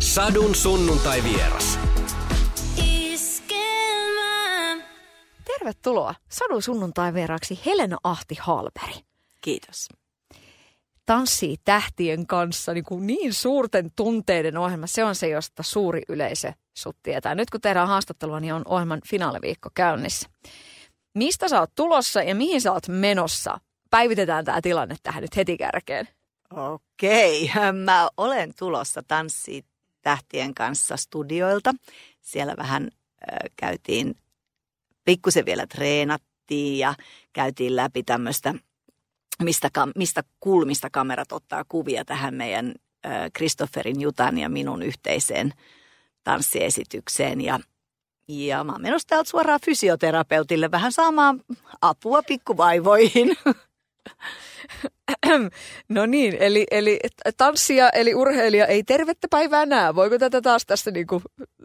Sadun sunnuntai vieras. Tervetuloa Sadun sunnuntai vieraksi Helena Ahti Halberi. Kiitos. Tanssii tähtien kanssa niin, kuin niin suurten tunteiden ohjelma. Se on se, josta suuri yleisö sut tietää. Nyt kun tehdään haastattelua, niin on ohjelman finaaliviikko käynnissä. Mistä sä oot tulossa ja mihin sä oot menossa? Päivitetään tämä tilanne tähän nyt heti kärkeen. Okei, mä olen tulossa tanssii tähtien kanssa studioilta. Siellä vähän äh, käytiin, pikkusen vielä treenattiin ja käytiin läpi tämmöistä, mistä, mistä kulmista kamerat ottaa kuvia tähän meidän Kristofferin Jutan ja minun yhteiseen tanssiesitykseen. Ja, ja mä oon menossa täältä suoraan fysioterapeutille vähän saamaan apua pikkuvaivoihin. No niin, eli, eli tanssia eli urheilija ei tervettä päivää näe. Voiko tätä taas tässä niin kuin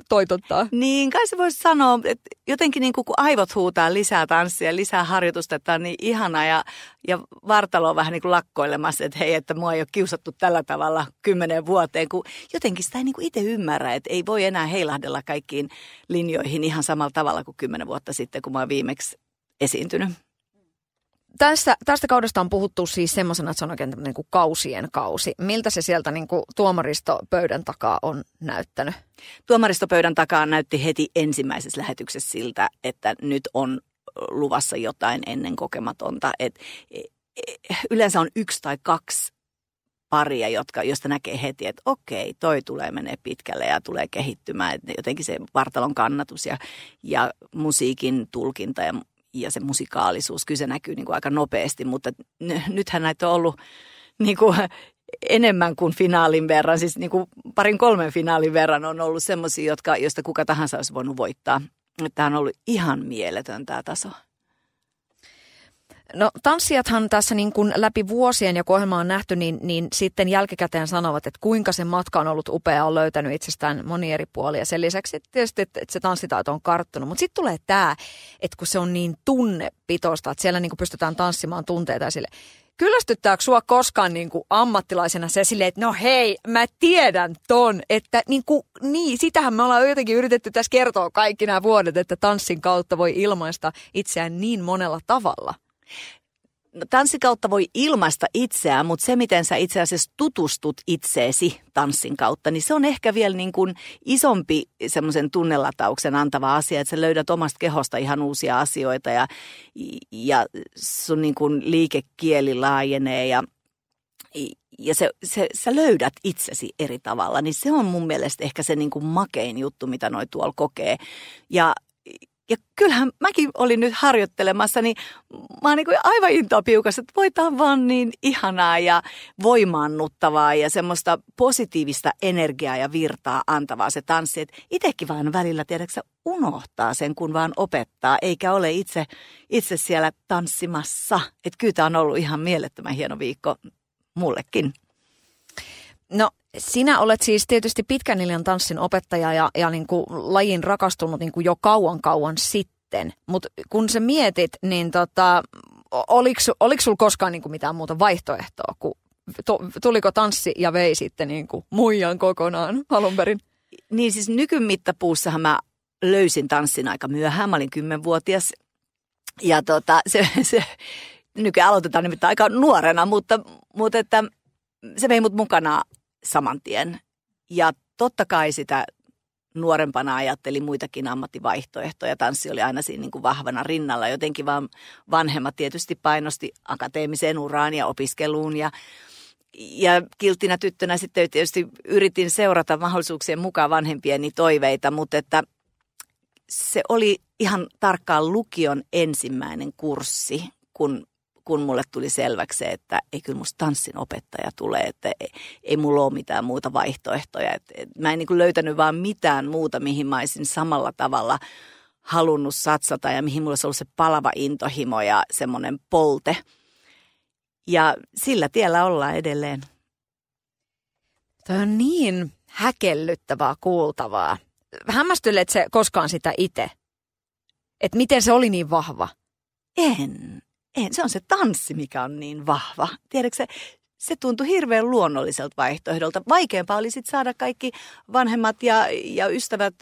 toitottaa? Niin, kai se voisi sanoa, että jotenkin niin kuin kun aivot huutaa lisää tanssia, lisää harjoitusta, että on niin ihana ja, ja vartalo on vähän niin kuin lakkoilemassa, että hei, että mua ei ole kiusattu tällä tavalla kymmenen vuoteen, kun jotenkin sitä ei niin kuin itse ymmärrä, että ei voi enää heilahdella kaikkiin linjoihin ihan samalla tavalla kuin kymmenen vuotta sitten, kun mä oon viimeksi esiintynyt tästä, tästä kaudesta on puhuttu siis semmoisena, että se on oikein niin kuin kausien kausi. Miltä se sieltä niin kuin tuomaristopöydän takaa on näyttänyt? Tuomaristopöydän takaa näytti heti ensimmäisessä lähetyksessä siltä, että nyt on luvassa jotain ennen kokematonta. Et, e, e, yleensä on yksi tai kaksi paria, jotka, josta näkee heti, että okei, toi tulee menee pitkälle ja tulee kehittymään. Et jotenkin se vartalon kannatus ja, ja musiikin tulkinta ja ja se musikaalisuus, kyllä se näkyy niin kuin aika nopeasti, mutta n- nythän näitä on ollut niin kuin enemmän kuin finaalin verran, siis niin kuin parin kolmen finaalin verran on ollut semmoisia, joista kuka tahansa olisi voinut voittaa. Tämä on ollut ihan mieletön tämä taso. No tanssijathan tässä niin kuin läpi vuosien, ja kun ohjelma on nähty, niin, niin sitten jälkikäteen sanovat, että kuinka se matka on ollut upea, on löytänyt itsestään moni eri puolia. Sen lisäksi että tietysti, että, että se tanssitaito on karttunut. Mutta sitten tulee tämä, että kun se on niin tunnepitoista, että siellä niin kuin pystytään tanssimaan tunteita sille. Kyllästyttääkö sua koskaan niin kuin ammattilaisena se silleen, että no hei, mä tiedän ton, että niin, kuin, niin sitähän me ollaan jotenkin yritetty tässä kertoa kaikki nämä vuodet, että tanssin kautta voi ilmaista itseään niin monella tavalla. Tanssin kautta voi ilmaista itseään, mutta se, miten sä itse asiassa tutustut itseesi tanssin kautta, niin se on ehkä vielä niin kuin isompi semmoisen tunnelatauksen antava asia, että sä löydät omasta kehosta ihan uusia asioita ja, ja sun niin kuin liikekieli laajenee ja, ja se, se, sä löydät itsesi eri tavalla, niin se on mun mielestä ehkä se niin kuin makein juttu, mitä noi tuolla kokee. Ja ja kyllähän mäkin olin nyt harjoittelemassa, niin mä oon niin aivan intoa piukassa, että voi tää vaan niin ihanaa ja voimaannuttavaa ja semmoista positiivista energiaa ja virtaa antavaa se tanssi. Että itekin vaan välillä, tiedätkö unohtaa sen, kun vaan opettaa, eikä ole itse, itse siellä tanssimassa. Että kyllä tämä on ollut ihan mielettömän hieno viikko mullekin. No sinä olet siis tietysti pitkän linjan tanssin opettaja ja, ja niin kuin lajin rakastunut niin kuin jo kauan kauan sitten. Mutta kun sä mietit, niin tota, oliko, oliko sulla koskaan niin kuin mitään muuta vaihtoehtoa? Kun, to, tuliko tanssi ja vei sitten niin kuin muijan kokonaan alun perin? Niin siis nykymittapuussahan mä löysin tanssin aika myöhään. Mä olin kymmenvuotias ja tota, se, se nykyään aloitetaan nimittäin aika nuorena, mutta, mutta että se vei mut mukana saman tien. Ja totta kai sitä nuorempana ajatteli muitakin ammattivaihtoehtoja. Tanssi oli aina siinä niin kuin vahvana rinnalla. Jotenkin vaan vanhemmat tietysti painosti akateemiseen uraan ja opiskeluun ja ja kilttinä tyttönä sitten tietysti yritin seurata mahdollisuuksien mukaan vanhempieni toiveita, mutta että se oli ihan tarkkaan lukion ensimmäinen kurssi, kun kun mulle tuli selväksi että ei kyllä musta tanssin opettaja tule, että ei, ei mulla ole mitään muuta vaihtoehtoja. Et, et mä en niin löytänyt vaan mitään muuta, mihin mä olisin samalla tavalla halunnut satsata ja mihin mulla olisi ollut se palava intohimo ja semmoinen polte. Ja sillä tiellä ollaan edelleen. Tämä on niin häkellyttävää kuultavaa. Hämmästylet se koskaan sitä itse? Että miten se oli niin vahva? En en, se on se tanssi, mikä on niin vahva. Tiedätkö se, se tuntui hirveän luonnolliselta vaihtoehdolta. Vaikeampaa oli sitten saada kaikki vanhemmat ja, ja ystävät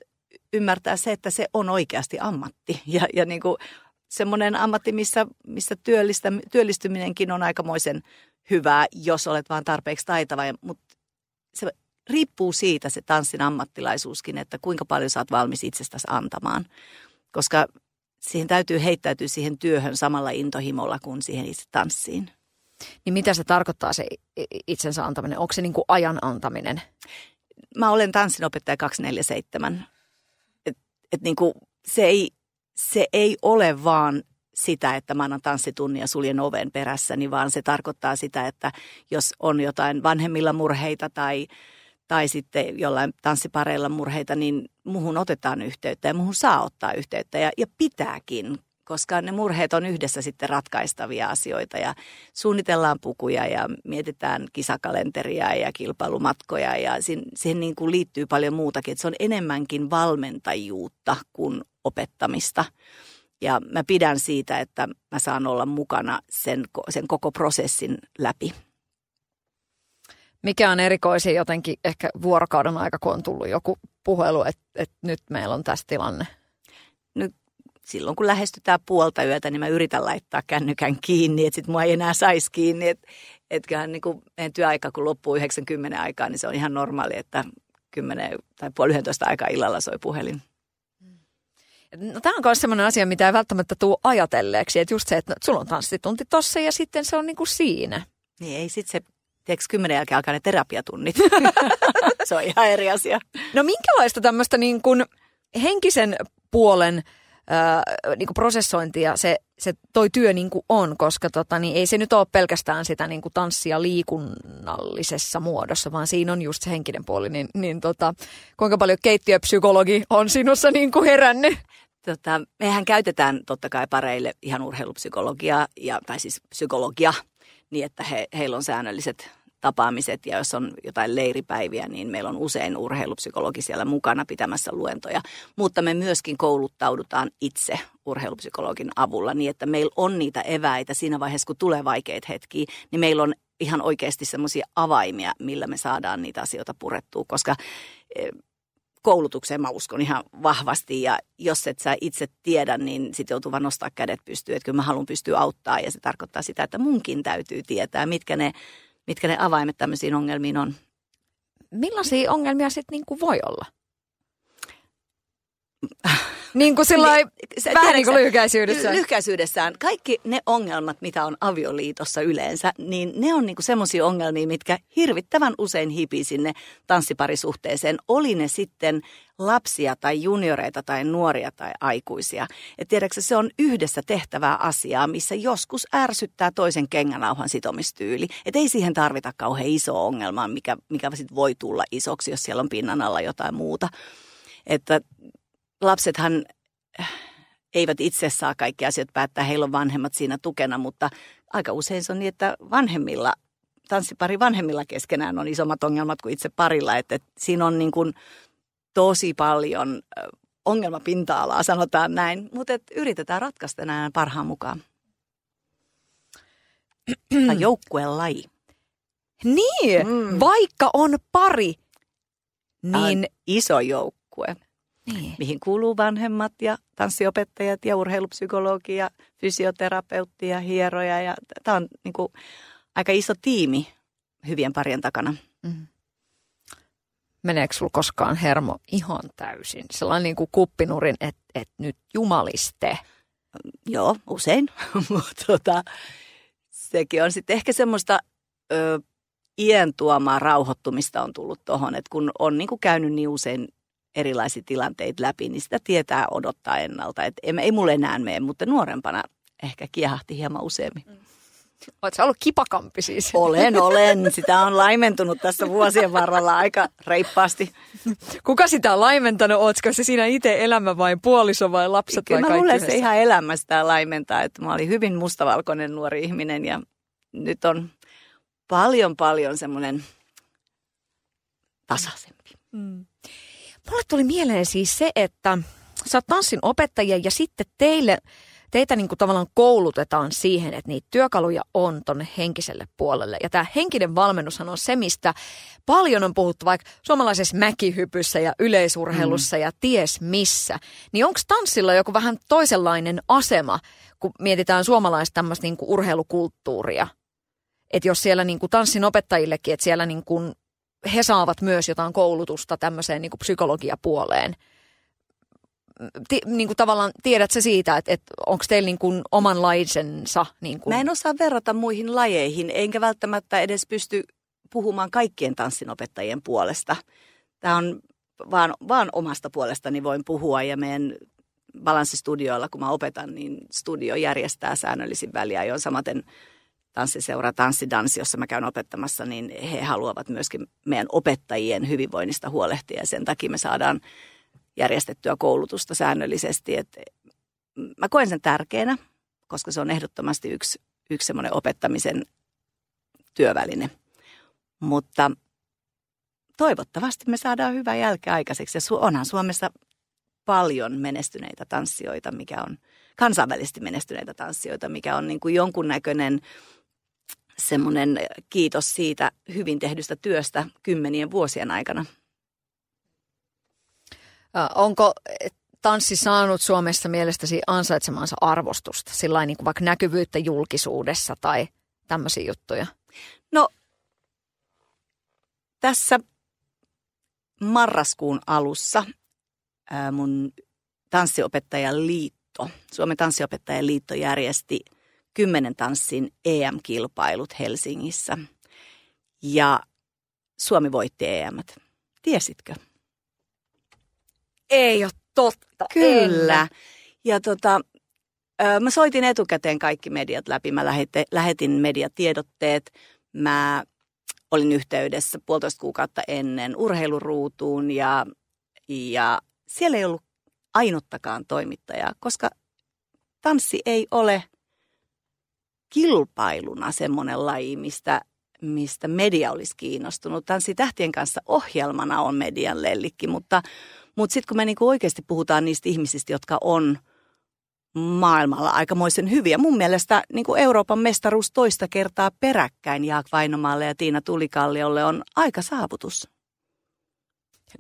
ymmärtää se, että se on oikeasti ammatti. Ja, ja niin kuin semmoinen ammatti, missä, missä työllistä, työllistyminenkin on aikamoisen hyvää, jos olet vaan tarpeeksi taitava. Mutta se riippuu siitä se tanssin ammattilaisuuskin, että kuinka paljon saat valmis itsestäsi antamaan. Koska siihen täytyy heittäytyä siihen työhön samalla intohimolla kuin siihen itse tanssiin. Niin mitä se tarkoittaa se itsensä antaminen? Onko se niin kuin ajan antaminen? Mä olen tanssinopettaja 247. Et, et niin kuin se, ei, se ei ole vaan sitä, että mä annan tanssitunnia suljen oven perässäni, vaan se tarkoittaa sitä, että jos on jotain vanhemmilla murheita tai, tai sitten jollain tanssipareilla murheita, niin muhun otetaan yhteyttä ja muhun saa ottaa yhteyttä ja, ja pitääkin, koska ne murheet on yhdessä sitten ratkaistavia asioita ja suunnitellaan pukuja ja mietitään kisakalenteria ja kilpailumatkoja ja siihen, siihen niin kuin liittyy paljon muutakin. Että se on enemmänkin valmentajuutta kuin opettamista. Ja mä pidän siitä, että mä saan olla mukana sen, sen koko prosessin läpi. Mikä on erikoisin jotenkin ehkä vuorokauden aika, kun on tullut joku puhelu, että, että nyt meillä on tässä tilanne? Nyt silloin kun lähestytään puolta yötä, niin mä yritän laittaa kännykän kiinni, että sit mua ei enää saisi kiinni. Että et kyllähän niin kuin meidän työaika, kun loppuu 90 aikaa, niin se on ihan normaali, että 10 tai puoli 11 aikaa illalla soi puhelin. No, tämä on myös sellainen asia, mitä ei välttämättä tule ajatelleeksi, että just se, että no, sulla on tanssitunti tossa ja sitten se on niin kuin siinä. Niin ei sitten se, tiedätkö, kymmenen jälkeen alkaa ne terapiatunnit. se on ihan eri asia. No minkälaista tämmöistä niin kuin henkisen puolen niin kuin prosessointia se, se toi työ niin kuin on, koska tota, niin ei se nyt ole pelkästään sitä niin kuin tanssia liikunnallisessa muodossa, vaan siinä on just se henkinen puoli. Niin, niin tota, kuinka paljon keittiöpsykologi on sinussa niin kuin herännyt? Tota, mehän käytetään totta kai pareille ihan urheilupsykologiaa, ja, tai siis psykologia, niin että he, heillä on säännölliset tapaamiset ja jos on jotain leiripäiviä, niin meillä on usein urheilupsykologi siellä mukana pitämässä luentoja. Mutta me myöskin kouluttaudutaan itse urheilupsykologin avulla niin, että meillä on niitä eväitä siinä vaiheessa, kun tulee vaikeita hetkiä, niin meillä on ihan oikeasti semmoisia avaimia, millä me saadaan niitä asioita purettua, koska eh, koulutukseen mä uskon ihan vahvasti ja jos et sä itse tiedä, niin sit joutuu vaan nostaa kädet pystyyn, että kyllä mä haluan pystyä auttaa ja se tarkoittaa sitä, että munkin täytyy tietää, mitkä ne mitkä ne avaimet tämmöisiin ongelmiin on. Millaisia ongelmia sitten niin voi olla? niin kuin sillä niin, vähän niin kuin lyhykäisyydessään. Lyhykäisyydessään. Kaikki ne ongelmat, mitä on avioliitossa yleensä, niin ne on niin semmoisia ongelmia, mitkä hirvittävän usein hipii sinne tanssiparisuhteeseen. Oli ne sitten lapsia tai junioreita tai nuoria tai aikuisia. Et tiedätkö, se on yhdessä tehtävää asiaa, missä joskus ärsyttää toisen kengänauhan sitomistyyli. Et ei siihen tarvita kauhean iso ongelmaa, mikä, mikä sit voi tulla isoksi, jos siellä on pinnan alla jotain muuta. Että lapsethan äh, eivät itse saa kaikki asiat päättää, heillä on vanhemmat siinä tukena, mutta aika usein se on niin, että vanhemmilla, tanssipari vanhemmilla keskenään on isommat ongelmat kuin itse parilla, että, että siinä on niin kuin tosi paljon äh, ongelmapinta-alaa, sanotaan näin, mutta että yritetään ratkaista näin parhaan mukaan. Tai joukkueen laji. Niin, mm. vaikka on pari, niin... iso joukkue niin. mihin kuuluu vanhemmat ja tanssiopettajat ja urheilupsykologi ja fysioterapeutti ja hieroja. Ja tämä on niin kuin, aika iso tiimi hyvien parien takana. Mm. Meneekö sinulla koskaan hermo ihan täysin? Sellainen niin kuin kuppinurin, että et nyt jumaliste. Joo, usein. Mutta tota, sekin on sitten ehkä semmoista ö, iän tuomaa rauhoittumista on tullut tuohon, että kun on niin kuin käynyt niin usein erilaisia tilanteita läpi, niin sitä tietää odottaa ennalta. Et ei, ei mulle enää mene, mutta nuorempana ehkä kiehahti hieman useammin. Mm. Oletko ollut kipakampi siis? Olen, olen. Sitä on laimentunut tässä vuosien varrella aika reippaasti. Kuka sitä on laimentanut? Oletko se siinä itse elämä vai puoliso vai lapset Kyllä vai kaikki luulen, se ihan elämä sitä laimentaa. Että mä olin hyvin mustavalkoinen nuori ihminen ja nyt on paljon paljon semmoinen tasaisempi. Mm. Mulle tuli mieleen siis se, että sä oot tanssin opettajia ja sitten teille teitä niin kuin tavallaan koulutetaan siihen, että niitä työkaluja on tonne henkiselle puolelle. Ja tämä henkinen valmennushan on se, mistä paljon on puhuttu vaikka suomalaisessa mäkihypyssä ja yleisurheilussa mm. ja ties missä. Niin onko tanssilla joku vähän toisenlainen asema, kun mietitään suomalaista tämmöistä niin urheilukulttuuria? Että jos siellä niin kuin tanssin opettajillekin, että siellä niin kuin he saavat myös jotain koulutusta tämmöiseen niin kuin psykologiapuoleen. Ti, niin kuin tavallaan tiedät se siitä, että, että onko teillä niin kuin omanlaisensa? Niin kuin... Mä en osaa verrata muihin lajeihin, enkä välttämättä edes pysty puhumaan kaikkien tanssinopettajien puolesta. Tämä on vaan, vaan omasta puolestani voin puhua ja meidän balanssistudioilla, kun mä opetan, niin studio järjestää säännöllisin väliä, samaten tanssiseura Tanssidansi, jossa mä käyn opettamassa, niin he haluavat myöskin meidän opettajien hyvinvoinnista huolehtia ja sen takia me saadaan järjestettyä koulutusta säännöllisesti. Et mä koen sen tärkeänä, koska se on ehdottomasti yksi, yksi semmoinen opettamisen työväline. Mutta toivottavasti me saadaan hyvä jälki aikaiseksi. Ja onhan Suomessa paljon menestyneitä tanssijoita, mikä on kansainvälisesti menestyneitä tanssijoita, mikä on niin kuin jonkunnäköinen semmoinen kiitos siitä hyvin tehdystä työstä kymmenien vuosien aikana. Onko tanssi saanut Suomessa mielestäsi ansaitsemansa arvostusta, sillä niin kuin vaikka näkyvyyttä julkisuudessa tai tämmöisiä juttuja? No, tässä marraskuun alussa mun tanssiopettajan liitto, Suomen tanssiopettajan liitto järjesti – kymmenen tanssin EM-kilpailut Helsingissä. Ja Suomi voitti EM. Tiesitkö? Ei ole totta. Kyllä. En. Ja tota, mä soitin etukäteen kaikki mediat läpi. Mä lähetin, lähetin mediatiedotteet. Mä olin yhteydessä puolitoista kuukautta ennen urheiluruutuun ja, ja siellä ei ollut ainuttakaan toimittajaa, koska tanssi ei ole kilpailuna semmoinen laji, mistä, mistä media olisi kiinnostunut. Tanssi tähtien kanssa ohjelmana on median lellikki, mutta, mutta sitten kun me niinku oikeasti puhutaan niistä ihmisistä, jotka on maailmalla aikamoisen hyviä. Mun mielestä niin kuin Euroopan mestaruus toista kertaa peräkkäin Jaak Vainomaalle ja Tiina Tulikalliolle on aika saavutus.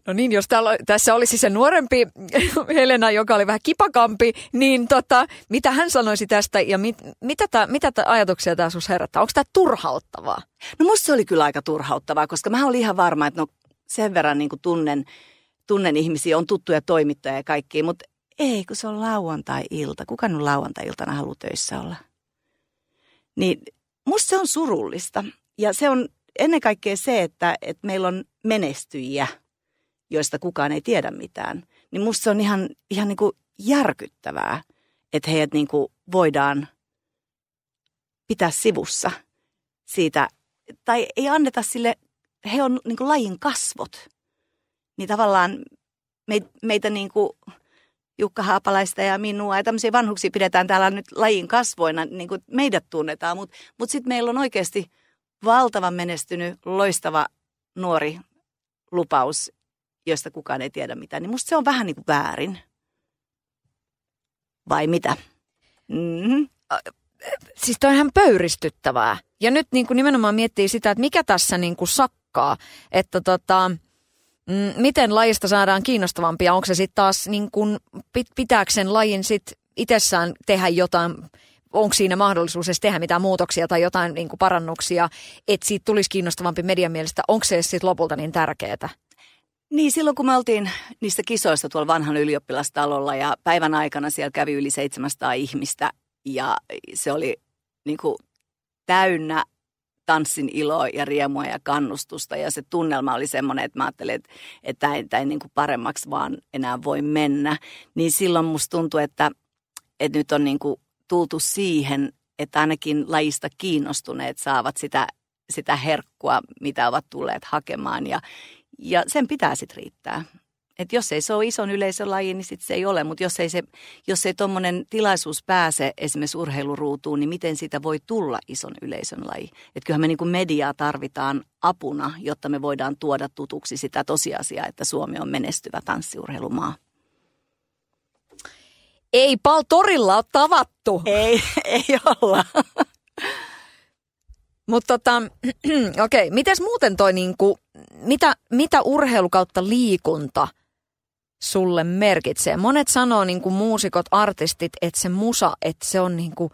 No niin, jos täällä, tässä olisi se nuorempi Helena, joka oli vähän kipakampi, niin tota, mitä hän sanoisi tästä ja mit, mitä, tää, mitä tää ajatuksia tämä sinussa herättää? Onko tämä turhauttavaa? No musta se oli kyllä aika turhauttavaa, koska mä olin ihan varma, että no sen verran niin tunnen, tunnen ihmisiä, on tuttuja toimittajia ja kaikki, mutta ei, kun se on lauantai-ilta. Kuka nyt lauantai-iltana haluaa töissä olla? Niin musta se on surullista. Ja se on ennen kaikkea se, että, että meillä on menestyjiä – joista kukaan ei tiedä mitään, niin musta se on ihan, ihan niin kuin järkyttävää, että heidät niin kuin voidaan pitää sivussa siitä, tai ei anneta sille, he on niin kuin lajin kasvot. Niin tavallaan meitä niin kuin Jukka Haapalaista ja minua ja tämmöisiä vanhuksia pidetään täällä nyt lajin kasvoina, niin kuin meidät tunnetaan, mutta mut sitten meillä on oikeasti valtavan menestynyt, loistava nuori lupaus, joista kukaan ei tiedä mitään, niin musta se on vähän niin kuin väärin. Vai mitä? Mm-hmm. Siis toi on ihan pöyristyttävää. Ja nyt niin kuin nimenomaan miettii sitä, että mikä tässä niin kuin sakkaa, että tota, mm, miten lajista saadaan kiinnostavampia. Onko se sitten taas, niin kuin, pitääkö sen lajin sit itsessään tehdä jotain, onko siinä mahdollisuus edes tehdä mitään muutoksia tai jotain niin kuin parannuksia, että siitä tulisi kiinnostavampi median mielestä. Onko se sitten lopulta niin tärkeää? Niin, silloin kun me oltiin niissä kisoissa tuolla vanhan ylioppilastalolla ja päivän aikana siellä kävi yli 700 ihmistä ja se oli niin kuin täynnä tanssin iloa ja riemua ja kannustusta ja se tunnelma oli semmoinen, että mä ajattelin, että, että tämä ei, ei niin kuin paremmaksi vaan enää voi mennä. Niin silloin musta tuntui, että, että nyt on niin kuin tultu siihen, että ainakin lajista kiinnostuneet saavat sitä, sitä herkkua, mitä ovat tulleet hakemaan ja, ja sen pitää sitten riittää. Et jos ei se ole ison yleisön laji, niin sit se ei ole. Mutta jos ei, se, jos ei tuommoinen tilaisuus pääse esimerkiksi urheiluruutuun, niin miten siitä voi tulla ison yleisön laji? Et kyllähän me niin mediaa tarvitaan apuna, jotta me voidaan tuoda tutuksi sitä tosiasiaa, että Suomi on menestyvä tanssiurheilumaa. Ei pal torilla ole tavattu. Ei, ei olla. Mutta tota, okei, okay. mites muuten toi niinku, mitä, mitä urheilu kautta liikunta sulle merkitsee? Monet sanoo niinku muusikot, artistit, että se musa, että se on niinku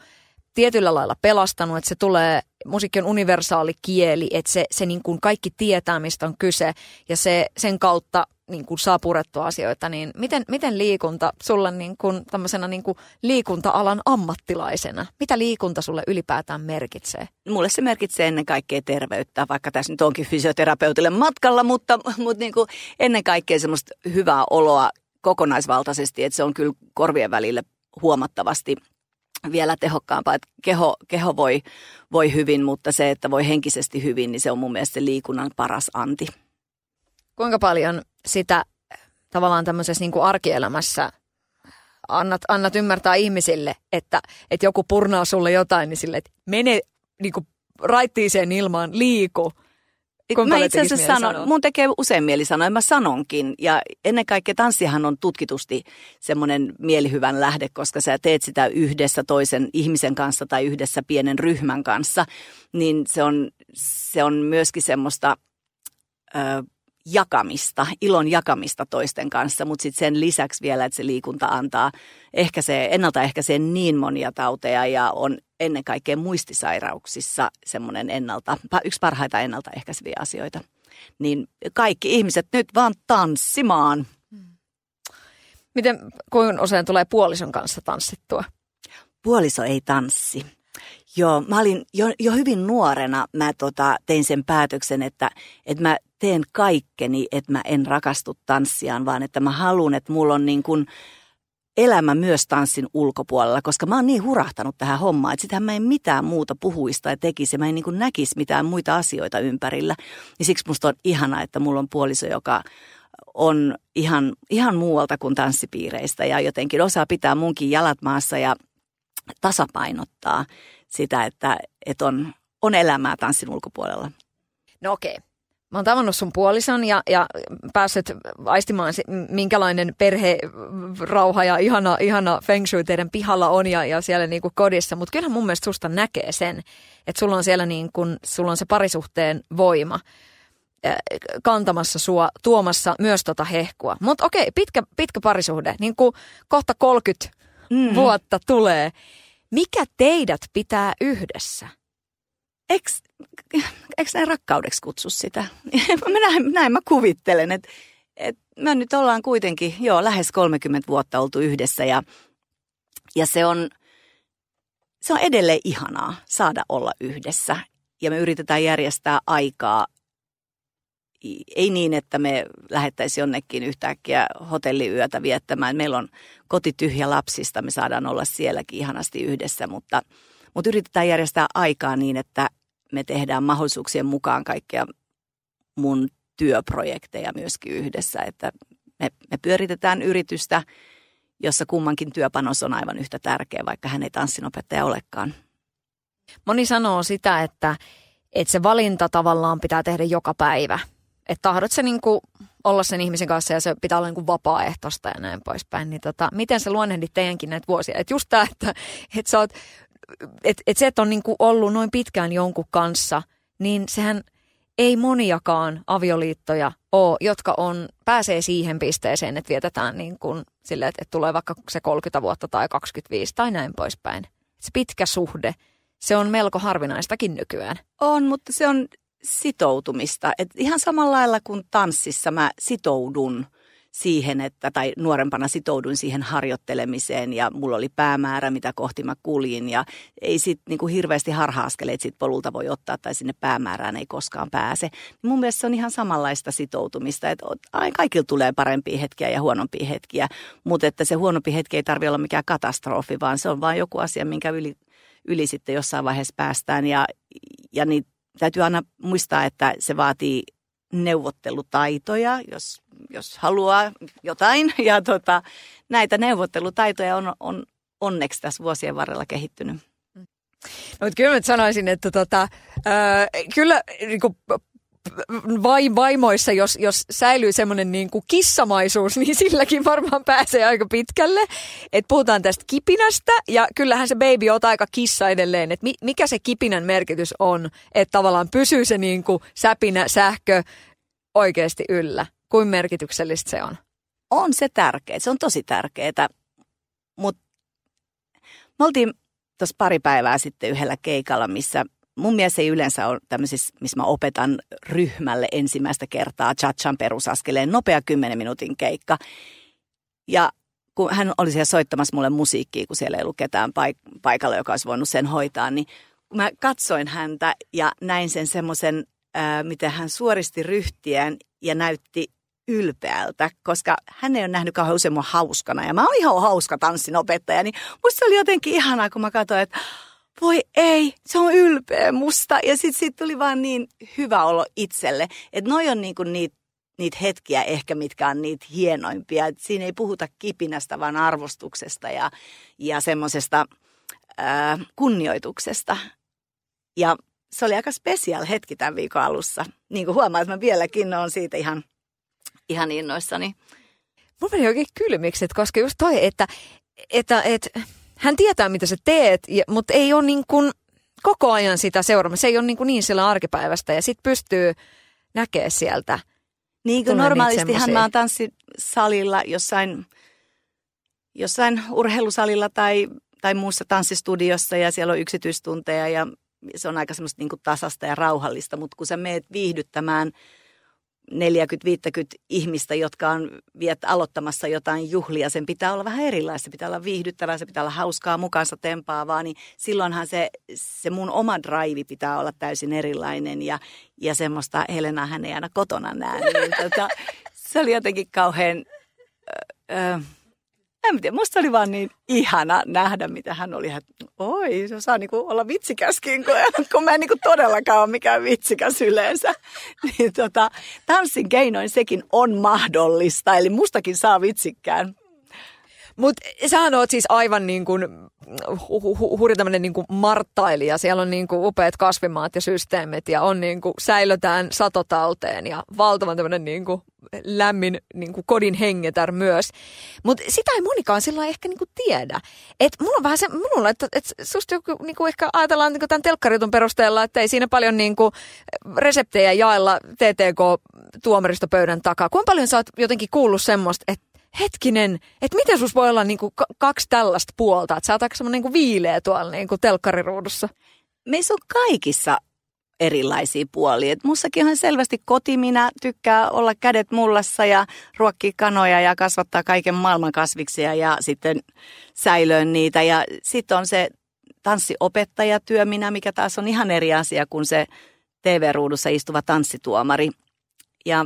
tietyllä lailla pelastanut, että se tulee, musiikki on universaali kieli, että se, se niinku kaikki tietää, mistä on kyse ja se, sen kautta niin kuin saa purettua asioita, niin miten, miten liikunta sulle niin kuin, tämmöisenä niin kuin liikunta-alan ammattilaisena, mitä liikunta sulle ylipäätään merkitsee? Mulle se merkitsee ennen kaikkea terveyttä, vaikka tässä nyt onkin fysioterapeutille matkalla, mutta, mutta niin kuin ennen kaikkea semmoista hyvää oloa kokonaisvaltaisesti, että se on kyllä korvien välillä huomattavasti vielä tehokkaampaa, että keho, keho voi, voi hyvin, mutta se, että voi henkisesti hyvin, niin se on mun mielestä se liikunnan paras anti. Kuinka paljon sitä tavallaan tämmöisessä niin kuin arkielämässä annat, annat ymmärtää ihmisille, että, että joku purnaa sulle jotain, niin sille, että mene niin kuin raittiiseen ilmaan, liiku. Kuinka mä itse asiassa sanon, sanoa? mun tekee usein mieli sanoa, mä sanonkin. Ja ennen kaikkea tanssihan on tutkitusti semmoinen mielihyvän lähde, koska sä teet sitä yhdessä toisen ihmisen kanssa tai yhdessä pienen ryhmän kanssa. Niin se on, se on myöskin semmoista... Ö, jakamista, ilon jakamista toisten kanssa, mutta sitten sen lisäksi vielä, että se liikunta antaa ehkä se, ennaltaehkäisee niin monia tauteja ja on ennen kaikkea muistisairauksissa semmoinen ennalta, yksi parhaita ennaltaehkäiseviä asioita. Niin kaikki ihmiset nyt vaan tanssimaan. Miten, kuinka usein tulee puolison kanssa tanssittua? Puoliso ei tanssi. Joo, mä olin jo, jo hyvin nuorena, mä tota, tein sen päätöksen, että, että mä teen kaikkeni, että mä en rakastu tanssiaan, vaan että mä haluan, että mulla on niin kuin elämä myös tanssin ulkopuolella, koska mä oon niin hurahtanut tähän hommaan, että sitähän mä en mitään muuta puhuista ja tekisi, mä en niin kuin näkisi mitään muita asioita ympärillä. Ja siksi musta on ihana, että mulla on puoliso, joka on ihan, ihan muualta kuin tanssipiireistä ja jotenkin osaa pitää munkin jalat maassa ja tasapainottaa sitä, että, että on, on elämää tanssin ulkopuolella. No okei. Okay. Mä oon tavannut sun puolison ja, ja päässyt aistimaan, minkälainen perhe, rauha ja ihana, ihana feng shui teidän pihalla on ja, ja siellä niin kuin kodissa. Mutta kyllähän mun mielestä susta näkee sen, että sulla on siellä niin kuin, sulla on se parisuhteen voima kantamassa sua, tuomassa myös tota hehkua. Mutta okei, pitkä, pitkä parisuhde, niin kuin kohta 30 mm. vuotta tulee. Mikä teidät pitää yhdessä? Eikö, eikö näin rakkaudeksi kutsu sitä? näin, näin mä kuvittelen, että et me nyt ollaan kuitenkin joo, lähes 30 vuotta oltu yhdessä ja, ja se, on, se on edelleen ihanaa saada olla yhdessä. Ja me yritetään järjestää aikaa ei niin, että me lähettäisiin jonnekin yhtäkkiä hotelliyötä viettämään. Meillä on koti tyhjä lapsista, me saadaan olla sielläkin ihanasti yhdessä, mutta, mutta yritetään järjestää aikaa niin, että me tehdään mahdollisuuksien mukaan kaikkea mun työprojekteja myöskin yhdessä, että me, me pyöritetään yritystä, jossa kummankin työpanos on aivan yhtä tärkeä, vaikka hän ei tanssinopettaja olekaan. Moni sanoo sitä, että, että se valinta tavallaan pitää tehdä joka päivä – että tahdot se niin kuin olla sen ihmisen kanssa ja se pitää olla niin vapaaehtoista ja näin poispäin. Niin tota, miten se luonnehdit teidänkin näitä vuosia? Että just tämä, että, että sä oot, että, että se, että on niin kuin ollut noin pitkään jonkun kanssa, niin sehän ei moniakaan avioliittoja ole, jotka on, pääsee siihen pisteeseen, että vietetään niin kuin sille, että, että tulee vaikka se 30 vuotta tai 25 tai näin poispäin. Se pitkä suhde, se on melko harvinaistakin nykyään. On, mutta se on sitoutumista. Et ihan samalla lailla kuin tanssissa mä sitoudun siihen, että, tai nuorempana sitoudun siihen harjoittelemiseen ja mulla oli päämäärä, mitä kohti mä kuljin ja ei sit niin kuin hirveästi harha-askeleet sit polulta voi ottaa tai sinne päämäärään ei koskaan pääse. Mun mielestä se on ihan samanlaista sitoutumista, että aina kaikilla tulee parempia hetkiä ja huonompia hetkiä, mutta että se huonompi hetki ei tarvitse olla mikään katastrofi, vaan se on vain joku asia, minkä yli, yli sitten jossain vaiheessa päästään ja, ja niin täytyy aina muistaa, että se vaatii neuvottelutaitoja, jos, jos haluaa jotain. Ja tota, näitä neuvottelutaitoja on, on onneksi tässä vuosien varrella kehittynyt. No, mutta kyllä mä sanoisin, että tota, äh, kyllä niin kuin vai, vaimoissa, jos, jos säilyy semmoinen niin kissamaisuus, niin silläkin varmaan pääsee aika pitkälle. Et puhutaan tästä kipinästä ja kyllähän se baby on aika kissa edelleen. Et mikä se kipinän merkitys on, että tavallaan pysyy se niin kuin säpinä, sähkö oikeasti yllä. Kuin merkityksellistä se on? On se tärkeää, se on tosi tärkeää. Mutta me oltiin tuossa pari päivää sitten yhdellä keikalla, missä mun mielestä ei yleensä ole tämmöisissä, missä mä opetan ryhmälle ensimmäistä kertaa Chachan perusaskeleen nopea 10 minuutin keikka. Ja kun hän oli siellä soittamassa mulle musiikkia, kun siellä ei ollut ketään paik- paikalla, joka olisi voinut sen hoitaa, niin mä katsoin häntä ja näin sen semmoisen, miten hän suoristi ryhtiään ja näytti ylpeältä, koska hän ei ole nähnyt kauhean usein mua hauskana. Ja mä oon ihan hauska tanssinopettaja, niin musta se oli jotenkin ihanaa, kun mä katsoin, että voi ei, se on ylpeä musta. Ja sitten sit tuli vaan niin hyvä olo itselle, että noi on niinku niitä niitä hetkiä ehkä, mitkä on niitä hienoimpia. Et siinä ei puhuta kipinästä, vaan arvostuksesta ja, ja semmoisesta kunnioituksesta. Ja se oli aika special hetki tämän viikon alussa. Niin kuin huomaa, että mä vieläkin on siitä ihan, ihan innoissani. Mulla meni oikein kylmiksi, koska just toi, että, että, että hän tietää, mitä sä teet, mutta ei ole niin kuin koko ajan sitä seuraamassa. Se ei ole niin, kuin niin sillä arkipäivästä ja sitten pystyy näkemään sieltä. Niin kuin normaalistihan mä oon tanssisalilla jossain, jossain urheilusalilla tai, tai muussa tanssistudiossa ja siellä on yksityistunteja ja se on aika semmoista niin kuin tasasta ja rauhallista, mutta kun sä meet viihdyttämään – 40-50 ihmistä, jotka on viet aloittamassa jotain juhlia. Sen pitää olla vähän erilaista, se pitää olla viihdyttävää, se pitää olla hauskaa, mukaansa tempaavaa, niin silloinhan se, se mun oma drive pitää olla täysin erilainen ja, ja semmoista Helena hän ei aina kotona näe. Niin, tota, se oli jotenkin kauhean... Öö, en tiedä, musta oli vaan niin ihana nähdä, mitä hän oli. Että, oi, se saa niinku olla vitsikäskin, kun, kun mä en niinku todellakaan ole mikään vitsikäs yleensä. Niin tota, tanssin keinoin sekin on mahdollista, eli mustakin saa vitsikkään. Mutta sähän oot siis aivan niin kuin hu- hu- hurja tämmöinen niin kuin marttailija. Siellä on niin kuin upeat kasvimaat ja systeemit ja on niin kuin säilötään satotalteen ja valtavan tämmöinen niin kuin lämmin niin kuin kodin hengetär myös. Mutta sitä ei monikaan sillä ehkä niin kuin tiedä. Et mulla on vähän se, mulla, että, että susta joku, niin kuin ehkä ajatellaan niin kuin tämän telkkaritun perusteella, että ei siinä paljon niin kuin reseptejä jaella TTK-tuomaristopöydän takaa. Kuinka paljon sä oot jotenkin kuullut semmoista, että hetkinen, että miten sus voi olla niinku kaksi tällaista puolta, että sä oot aika semmoinen niinku viileä tuolla niinku telkkariruudussa. Meissä on kaikissa erilaisia puolia. Et mussakin on selvästi koti, minä tykkää olla kädet mullassa ja ruokkia kanoja ja kasvattaa kaiken maailman kasviksia ja sitten säilöön niitä. Ja sitten on se tanssiopettajatyö, minä, mikä taas on ihan eri asia kuin se TV-ruudussa istuva tanssituomari. Ja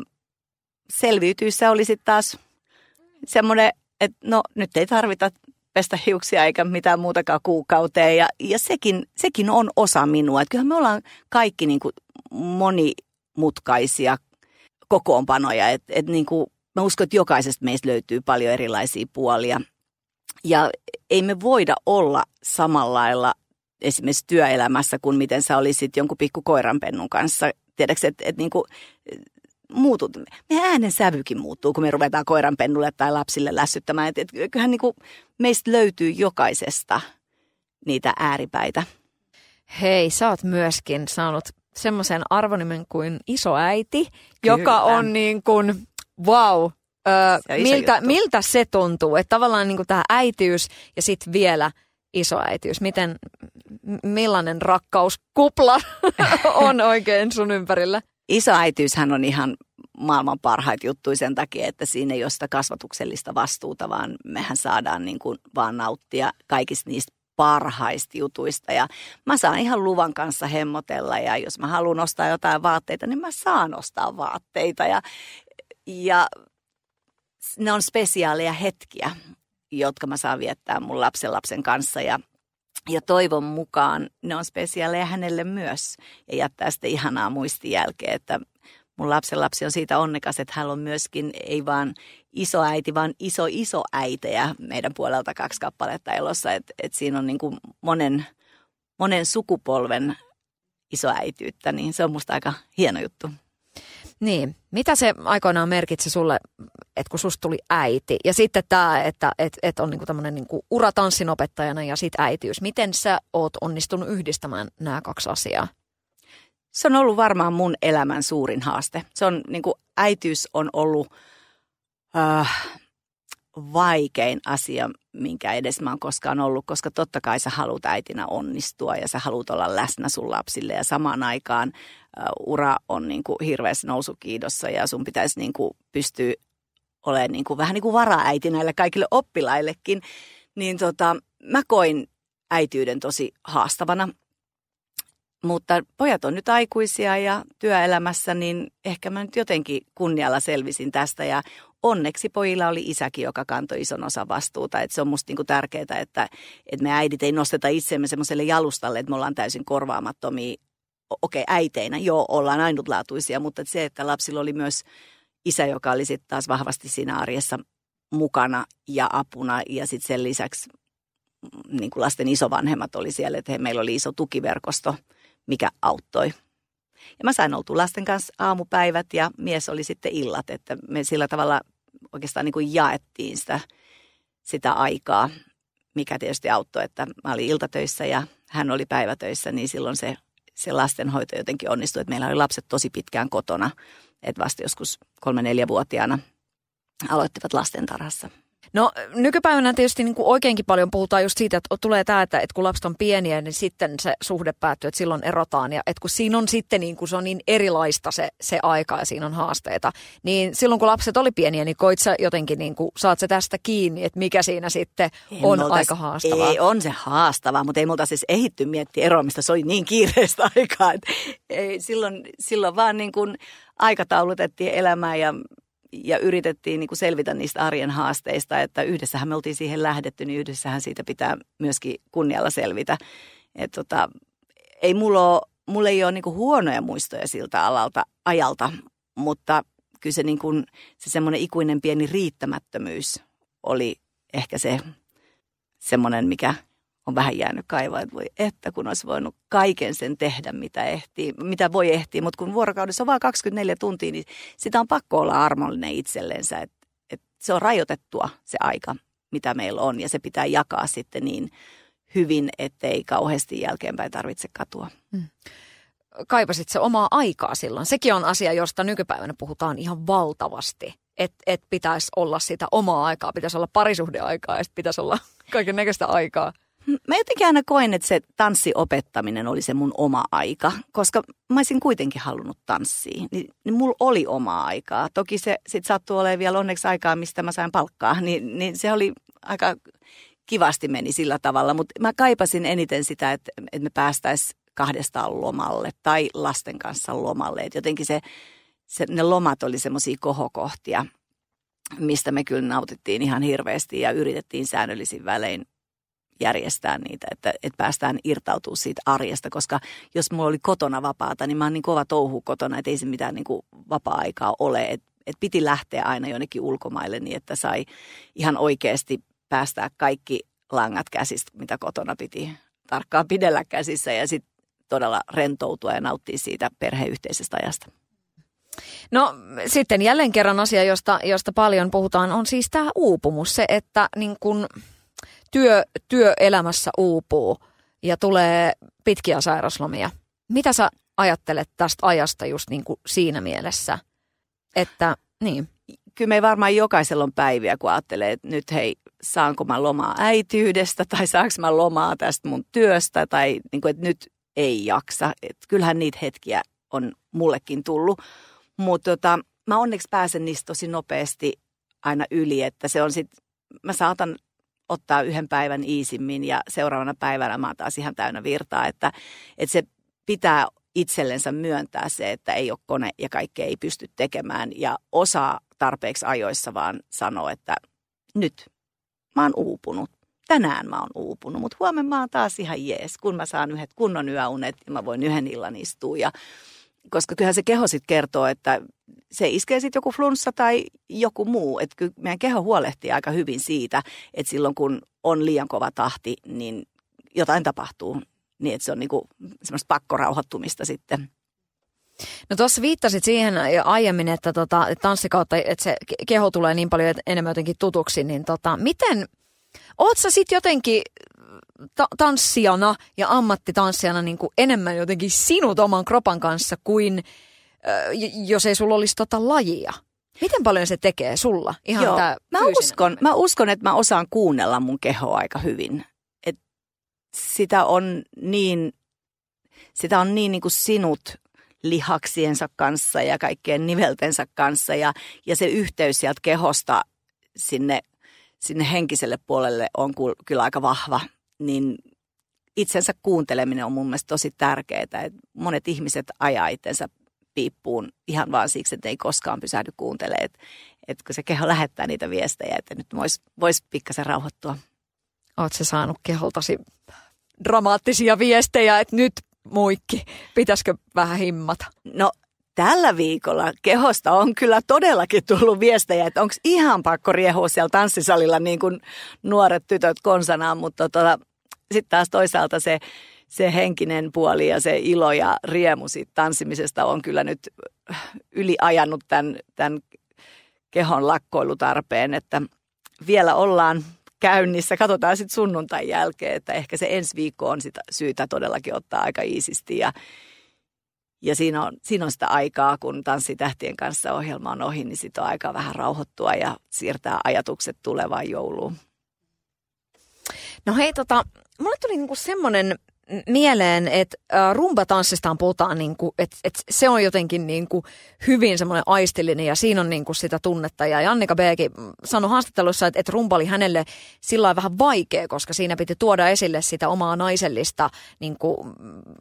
selviytyissä oli sitten taas semmoinen, että no nyt ei tarvita pestä hiuksia eikä mitään muutakaan kuukauteen. Ja, ja sekin, sekin on osa minua. Että kyllähän me ollaan kaikki niin kuin monimutkaisia kokoonpanoja. Et, et niin kuin, mä uskon, että jokaisesta meistä löytyy paljon erilaisia puolia. Ja ei me voida olla samalla lailla esimerkiksi työelämässä kuin miten sä olisit jonkun pikku koiranpennun kanssa. Tiedätkö, että et niin kuin, muutut. Meidän äänen sävykin muuttuu, kun me ruvetaan koiranpennulle tai lapsille lässyttämään. Et, et, kyllähän niin kuin meistä löytyy jokaisesta niitä ääripäitä. Hei, sä oot myöskin saanut semmoisen arvonimen kuin isoäiti, Kyllä. joka on niin kuin, wow, Öö, miltä, miltä se tuntuu? Että tavallaan niin tämä äitiys ja sitten vielä isoäitiys. Miten, millainen rakkauskupla on oikein sun ympärillä? Isoäitiyshän on ihan maailman parhaita juttuja sen takia, että siinä ei ole sitä kasvatuksellista vastuuta, vaan mehän saadaan niin kuin vaan nauttia kaikista niistä parhaista jutuista. Ja mä saan ihan luvan kanssa hemmotella ja jos mä haluan ostaa jotain vaatteita, niin mä saan ostaa vaatteita. Ja, ja ne on spesiaaleja hetkiä, jotka mä saan viettää mun lapsen lapsen kanssa. Ja ja toivon mukaan ne on spesiaaleja hänelle myös ja jättää sitten ihanaa muistijälkeä, että mun lapsen lapsi on siitä onnekas, että hän on myöskin ei vaan isoäiti, vaan iso iso äitejä meidän puolelta kaksi kappaletta elossa. Että et siinä on niin kuin monen, monen sukupolven isoäityyttä, niin se on musta aika hieno juttu. Niin. Mitä se aikoinaan merkitsi sulle, että kun susta tuli äiti? Ja sitten tämä, että et, et on niinku tämmöinen niinku ura tanssinopettajana ja sitten äitiys. Miten sä oot onnistunut yhdistämään nämä kaksi asiaa? Se on ollut varmaan mun elämän suurin haaste. Se on niinku, äitiys on ollut äh, vaikein asia, minkä edes mä oon koskaan ollut, koska totta kai sä haluat äitinä onnistua ja sä haluat olla läsnä sun lapsille ja samaan aikaan uh, ura on niin kuin hirveässä nousukiidossa ja sun pitäisi niin kuin pystyä olemaan niin kuin, vähän niin kuin varaäiti näille kaikille oppilaillekin. Niin tota, mä koin äityyden tosi haastavana. Mutta pojat on nyt aikuisia ja työelämässä, niin ehkä mä nyt jotenkin kunnialla selvisin tästä ja onneksi pojilla oli isäkin, joka kantoi ison osan vastuuta. Et se on musta niinku tärkeää, että, että me äidit ei nosteta itsemme semmoiselle jalustalle, että me ollaan täysin korvaamattomia. Okei, okay, äiteinä, joo, ollaan ainutlaatuisia, mutta se, että lapsilla oli myös isä, joka oli sitten taas vahvasti siinä arjessa mukana ja apuna. Ja sitten sen lisäksi mm, niin kuin lasten isovanhemmat oli siellä, että he, meillä oli iso tukiverkosto, mikä auttoi ja mä sain oltua lasten kanssa aamupäivät ja mies oli sitten illat, että me sillä tavalla oikeastaan niin kuin jaettiin sitä, sitä aikaa, mikä tietysti auttoi, että mä olin iltatöissä ja hän oli päivätöissä, niin silloin se, se lastenhoito jotenkin onnistui, että meillä oli lapset tosi pitkään kotona, että vasta joskus kolme-neljävuotiaana aloittivat lastentarhassa. No nykypäivänä tietysti niin kuin oikeinkin paljon puhutaan just siitä, että tulee tämä, että, että kun lapset on pieniä, niin sitten se suhde päättyy, että silloin erotaan. Ja että kun siinä on sitten niin kuin se on niin erilaista se, se aika ja siinä on haasteita. Niin silloin kun lapset oli pieniä, niin koit sä jotenkin, niin kuin, saat sä tästä kiinni, että mikä siinä sitten ei on multa, aika haastavaa? Ei, on se haastavaa, mutta ei multa siis ehitty miettiä eroamista, se oli niin kiireistä aikaa. Että ei, silloin, silloin vaan niin kuin aikataulutettiin elämää ja ja yritettiin niin kuin selvitä niistä arjen haasteista, että yhdessähän me oltiin siihen lähdetty, niin yhdessähän siitä pitää myöskin kunnialla selvitä. Et tota, ei mulla, ole, mulla ei ole niin kuin huonoja muistoja siltä alalta, ajalta, mutta kyllä se, niin kuin, se semmoinen ikuinen pieni riittämättömyys oli ehkä se semmoinen, mikä on vähän jäänyt kaivaa, että voi että kun olisi voinut kaiken sen tehdä, mitä, ehtii, mitä voi ehtiä. Mutta kun vuorokaudessa on vain 24 tuntia, niin sitä on pakko olla armollinen itsellensä. Että et se on rajoitettua se aika, mitä meillä on ja se pitää jakaa sitten niin hyvin, ettei kauheasti jälkeenpäin tarvitse katua. Hmm. Kaipasit se omaa aikaa silloin. Sekin on asia, josta nykypäivänä puhutaan ihan valtavasti. Että et pitäisi olla sitä omaa aikaa, pitäisi olla parisuhdeaikaa ja pitäisi olla kaiken näköistä aikaa. Mä jotenkin aina koen, että se tanssiopettaminen oli se mun oma aika, koska mä olisin kuitenkin halunnut tanssia, niin, niin mulla oli omaa aikaa. Toki se sitten sattui olemaan vielä onneksi aikaa, mistä mä sain palkkaa, niin, niin se oli aika kivasti meni sillä tavalla, mutta mä kaipasin eniten sitä, että, että me päästäisiin kahdestaan lomalle tai lasten kanssa lomalle. Et jotenkin se, se, ne lomat oli semmoisia kohokohtia, mistä me kyllä nautittiin ihan hirveästi ja yritettiin säännöllisin välein järjestää niitä, että, että päästään irtautumaan siitä arjesta, koska jos mulla oli kotona vapaata, niin mä oon niin kova touhu kotona, että ei se mitään niin kuin vapaa-aikaa ole, että et piti lähteä aina jonnekin ulkomaille niin, että sai ihan oikeasti päästää kaikki langat käsistä, mitä kotona piti tarkkaan pidellä käsissä ja sitten todella rentoutua ja nauttia siitä perheyhteisestä ajasta. No sitten jälleen kerran asia, josta, josta paljon puhutaan, on siis tämä uupumus. Se, että niin kun työ, työelämässä uupuu ja tulee pitkiä sairaslomia. Mitä sä ajattelet tästä ajasta just niin kuin siinä mielessä, että niin? Kyllä me varmaan jokaisella on päiviä, kun ajattelee, että nyt hei, saanko mä lomaa äityydestä tai saanko mä lomaa tästä mun työstä tai niin kuin, että nyt ei jaksa. että kyllähän niitä hetkiä on mullekin tullut, mutta tota, mä onneksi pääsen niistä tosi nopeasti aina yli, että se on sitten, mä saatan ottaa yhden päivän iisimmin ja seuraavana päivänä mä oon taas ihan täynnä virtaa, että, että se pitää itsellensä myöntää se, että ei ole kone ja kaikkea ei pysty tekemään ja osaa tarpeeksi ajoissa vaan sanoa, että nyt mä oon uupunut. Tänään mä oon uupunut, mutta huomenna mä oon taas ihan jees, kun mä saan yhdet kunnon yöunet ja mä voin yhden illan istua ja koska kyllähän se keho sitten kertoo, että se iskee sitten joku flunssa tai joku muu. Että kyllä meidän keho huolehtii aika hyvin siitä, että silloin kun on liian kova tahti, niin jotain tapahtuu. Niin että se on niinku semmoista pakkorauhoittumista sitten. No tuossa viittasit siihen aiemmin, että tota, tanssikautta, että se keho tulee niin paljon enemmän jotenkin tutuksi, niin tota, miten, oot sä sitten jotenkin ta- tanssijana ja ammattitanssijana niin kuin enemmän jotenkin sinut oman kropan kanssa kuin äh, jos ei sulla olisi tota lajia? Miten paljon se tekee sulla? Ihan Joo, tää mä, uskon, mä uskon, että mä osaan kuunnella mun kehoa aika hyvin. Et sitä on niin, sitä on niin, niin kuin sinut lihaksiensa kanssa ja kaikkien niveltensä kanssa ja, ja se yhteys sieltä kehosta sinne, sinne henkiselle puolelle on kyllä aika vahva, niin itsensä kuunteleminen on mun mielestä tosi tärkeää. Et monet ihmiset ajaa itsensä piippuun ihan vaan siksi, että ei koskaan pysähdy kuuntelemaan. Että et kun se keho lähettää niitä viestejä, että nyt voisi vois pikkasen rauhoittua. Oletko saanut keholtasi dramaattisia viestejä, että nyt muikki, pitäisikö vähän himmata? No tällä viikolla kehosta on kyllä todellakin tullut viestejä, että onko ihan pakko riehua siellä tanssisalilla niin kuin nuoret tytöt konsanaan, mutta tota, sitten taas toisaalta se, se henkinen puoli ja se ilo ja riemu siitä tanssimisesta on kyllä nyt yliajanut tämän, tämän kehon lakkoilutarpeen, että vielä ollaan käynnissä. Katsotaan sitten sunnuntain jälkeen, että ehkä se ensi viikko on sitä syytä todellakin ottaa aika iisisti ja, ja siinä, on, siinä on sitä aikaa, kun Tanssitähtien kanssa ohjelma on ohi, niin sitten on aika vähän rauhoittua ja siirtää ajatukset tulevaan jouluun. No hei, tota, mulle tuli niinku semmoinen mieleen, että äh, rumbatanssista puhutaan, niin kuin, että, että se on jotenkin niin kuin hyvin semmoinen aistillinen ja siinä on niin kuin sitä tunnetta. Ja Annika Beekin sanoi haastattelussa, että, että rumba oli hänelle sillä vähän vaikea, koska siinä piti tuoda esille sitä omaa naisellista niin kuin,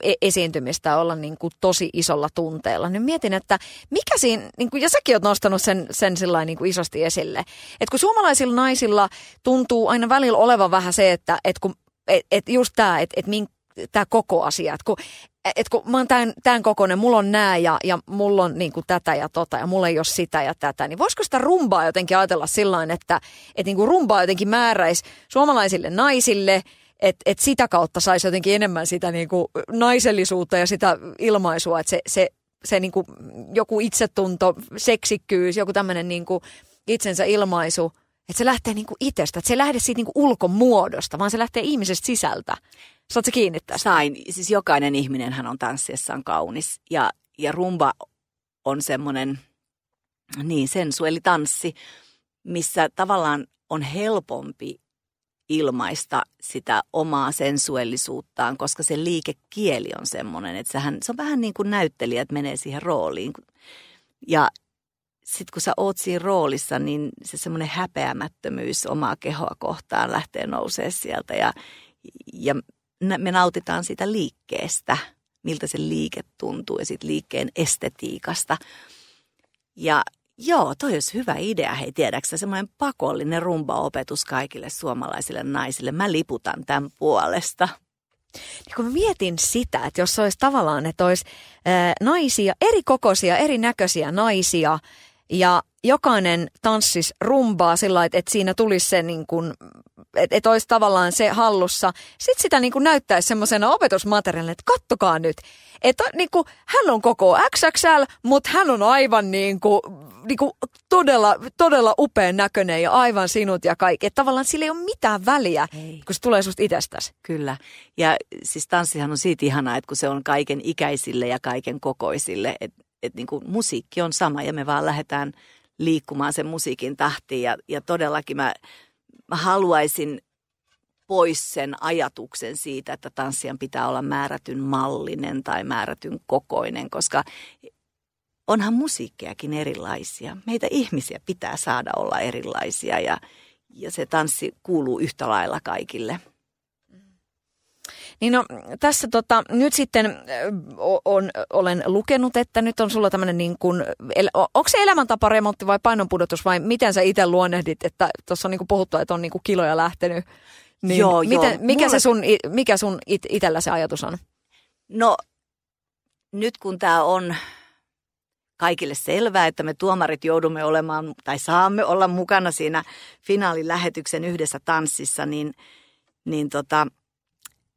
e- esiintymistä olla niin kuin tosi isolla tunteella. Niin mietin, että mikä siinä, niin kuin, ja säkin oot nostanut sen, sen sillä niin kuin isosti esille, että kun suomalaisilla naisilla tuntuu aina välillä olevan vähän se, että, että kun et, et just tämä, että et tämä koko asia. Että kun, et kun mä oon tämän, tämän kokoinen, mulla on nää ja, ja mulla on niin kuin tätä ja tota ja mulla ei ole sitä ja tätä, niin voisiko sitä rumbaa jotenkin ajatella sillä että, että niin kuin rumbaa jotenkin määräisi suomalaisille naisille, että et sitä kautta saisi jotenkin enemmän sitä niin kuin naisellisuutta ja sitä ilmaisua, että se, se, se niin kuin joku itsetunto, seksikkyys, joku tämmöinen niin itsensä ilmaisu, että se lähtee niin kuin itsestä, että se ei lähde siitä niin kuin ulkomuodosta, vaan se lähtee ihmisestä sisältä. Saatko kiinni tästä? Sain. Siis jokainen ihminen hän on tanssiessaan kaunis. Ja, ja rumba on semmoinen niin, sensuelitanssi, missä tavallaan on helpompi ilmaista sitä omaa sensuellisuuttaan, koska se liikekieli on semmoinen, että sehän, se on vähän niin kuin näyttelijät menee siihen rooliin. Ja sitten kun sä oot siinä roolissa, niin se semmoinen häpeämättömyys omaa kehoa kohtaan lähtee nousee sieltä. Ja, ja me nautitaan siitä liikkeestä, miltä se liike tuntuu ja siitä liikkeen estetiikasta. Ja joo, toi olisi hyvä idea, hei tiedäksä, semmoinen pakollinen rumba-opetus kaikille suomalaisille naisille. Mä liputan tämän puolesta. Niin kun mietin sitä, että jos olisi tavallaan, että olisi naisia, eri kokoisia, erinäköisiä naisia ja jokainen tanssis rumbaa sillä että, että siinä tulisi se niin kuin, että, että olisi tavallaan se hallussa. Sitten sitä niin kuin näyttäisi semmoisena opetusmateriaalina, että kattokaa nyt. Että niin kuin, hän on koko XXL, mutta hän on aivan niin kuin, niin kuin todella, todella upean näköinen ja aivan sinut ja kaikki. Että tavallaan sillä ei ole mitään väliä, ei. kun se tulee susta itsestäsi. Kyllä. Ja siis tanssihan on siitä ihanaa, että kun se on kaiken ikäisille ja kaiken kokoisille. Että et niin kuin musiikki on sama ja me vaan lähdetään liikkumaan sen musiikin tahtiin. Ja, ja todellakin mä mä haluaisin pois sen ajatuksen siitä, että tanssijan pitää olla määrätyn mallinen tai määrätyn kokoinen, koska onhan musiikkejakin erilaisia. Meitä ihmisiä pitää saada olla erilaisia ja, ja se tanssi kuuluu yhtä lailla kaikille. Niin no, tässä tota, nyt sitten on, olen lukenut, että nyt on sulla tämmöinen niin kuin, onko se elämäntaparemontti vai painonpudotus vai miten sä itse luonnehdit, että tuossa on niin kuin puhuttu, että on niin kuin kiloja lähtenyt. Niin joo, miten, joo. Mikä, Mulle... se sun, mikä sun it, itellä se ajatus on? No nyt kun tämä on kaikille selvää, että me tuomarit joudumme olemaan tai saamme olla mukana siinä finaalilähetyksen yhdessä tanssissa, niin, niin tota,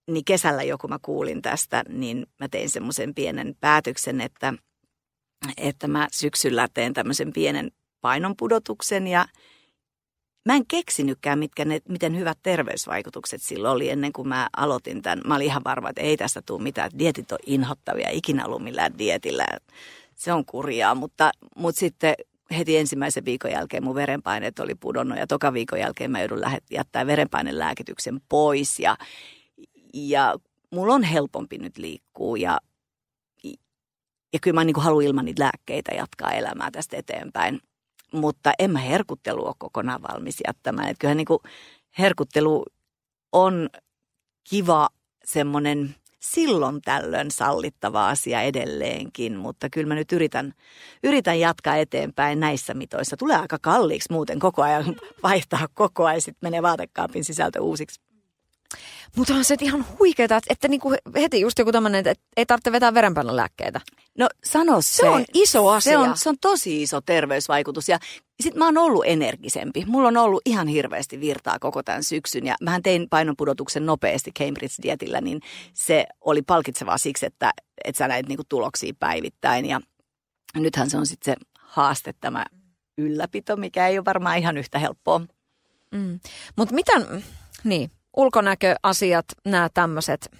niin kesällä jo kun mä kuulin tästä, niin mä tein semmoisen pienen päätöksen, että, että mä syksyllä teen tämmöisen pienen painonpudotuksen ja mä en keksinytkään, mitkä ne, miten hyvät terveysvaikutukset sillä oli ennen kuin mä aloitin tämän. Mä olin ihan varma, että ei tästä tule mitään, dietit on inhottavia, ikinä ollut millään dietillä. Se on kurjaa, mutta, mutta sitten heti ensimmäisen viikon jälkeen mun verenpaineet oli pudonnut ja toka viikon jälkeen mä joudun lähet, jättää verenpainelääkityksen pois ja, ja mulla on helpompi nyt liikkua ja, ja kyllä mä niin kuin haluan ilman niitä lääkkeitä jatkaa elämää tästä eteenpäin. Mutta en mä herkuttelu ole kokonaan valmis jättämään. Että kyllähän niin kuin herkuttelu on kiva semmoinen silloin tällöin sallittava asia edelleenkin, mutta kyllä mä nyt yritän, yritän jatkaa eteenpäin näissä mitoissa. Tulee aika kalliiksi muuten koko ajan vaihtaa koko ajan, sitten menee vaatekaapin sisältö uusiksi. Mutta on se ihan huikeeta, että, että niinku heti just joku tämmöinen, että ei tarvitse vetää verenpainolääkkeitä. No sano se. Se on iso asia. Se on, se on tosi iso terveysvaikutus ja sitten mä oon ollut energisempi. Mulla on ollut ihan hirveästi virtaa koko tämän syksyn ja mähän tein painonpudotuksen nopeasti Cambridge-dietillä, niin se oli palkitsevaa siksi, että, että sä näit niinku tuloksia päivittäin ja nythän se on sitten se haaste tämä ylläpito, mikä ei ole varmaan ihan yhtä helppoa. Mm. Mutta miten, niin, ulkonäköasiat, nämä tämmöiset,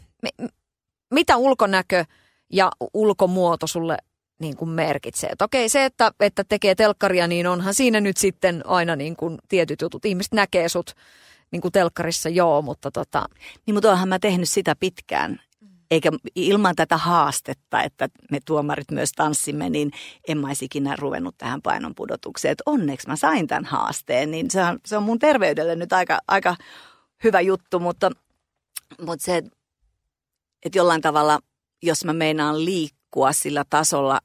mitä ulkonäkö ja ulkomuoto sulle niin kuin merkitsee. Et okei, se, että, että tekee telkkaria, niin onhan siinä nyt sitten aina niin kuin tietyt jutut. Ihmiset näkee sut niin kuin telkkarissa, joo, mutta tota... Niin, mutta oonhan mä tehnyt sitä pitkään. Eikä ilman tätä haastetta, että me tuomarit myös tanssimme, niin en mä olisi ikinä ruvennut tähän painonpudotukseen. Et onneksi mä sain tämän haasteen, niin se on, se on mun terveydelle nyt aika, aika hyvä juttu, mutta, mutta se, että jollain tavalla, jos mä meinaan liikkua sillä tasolla,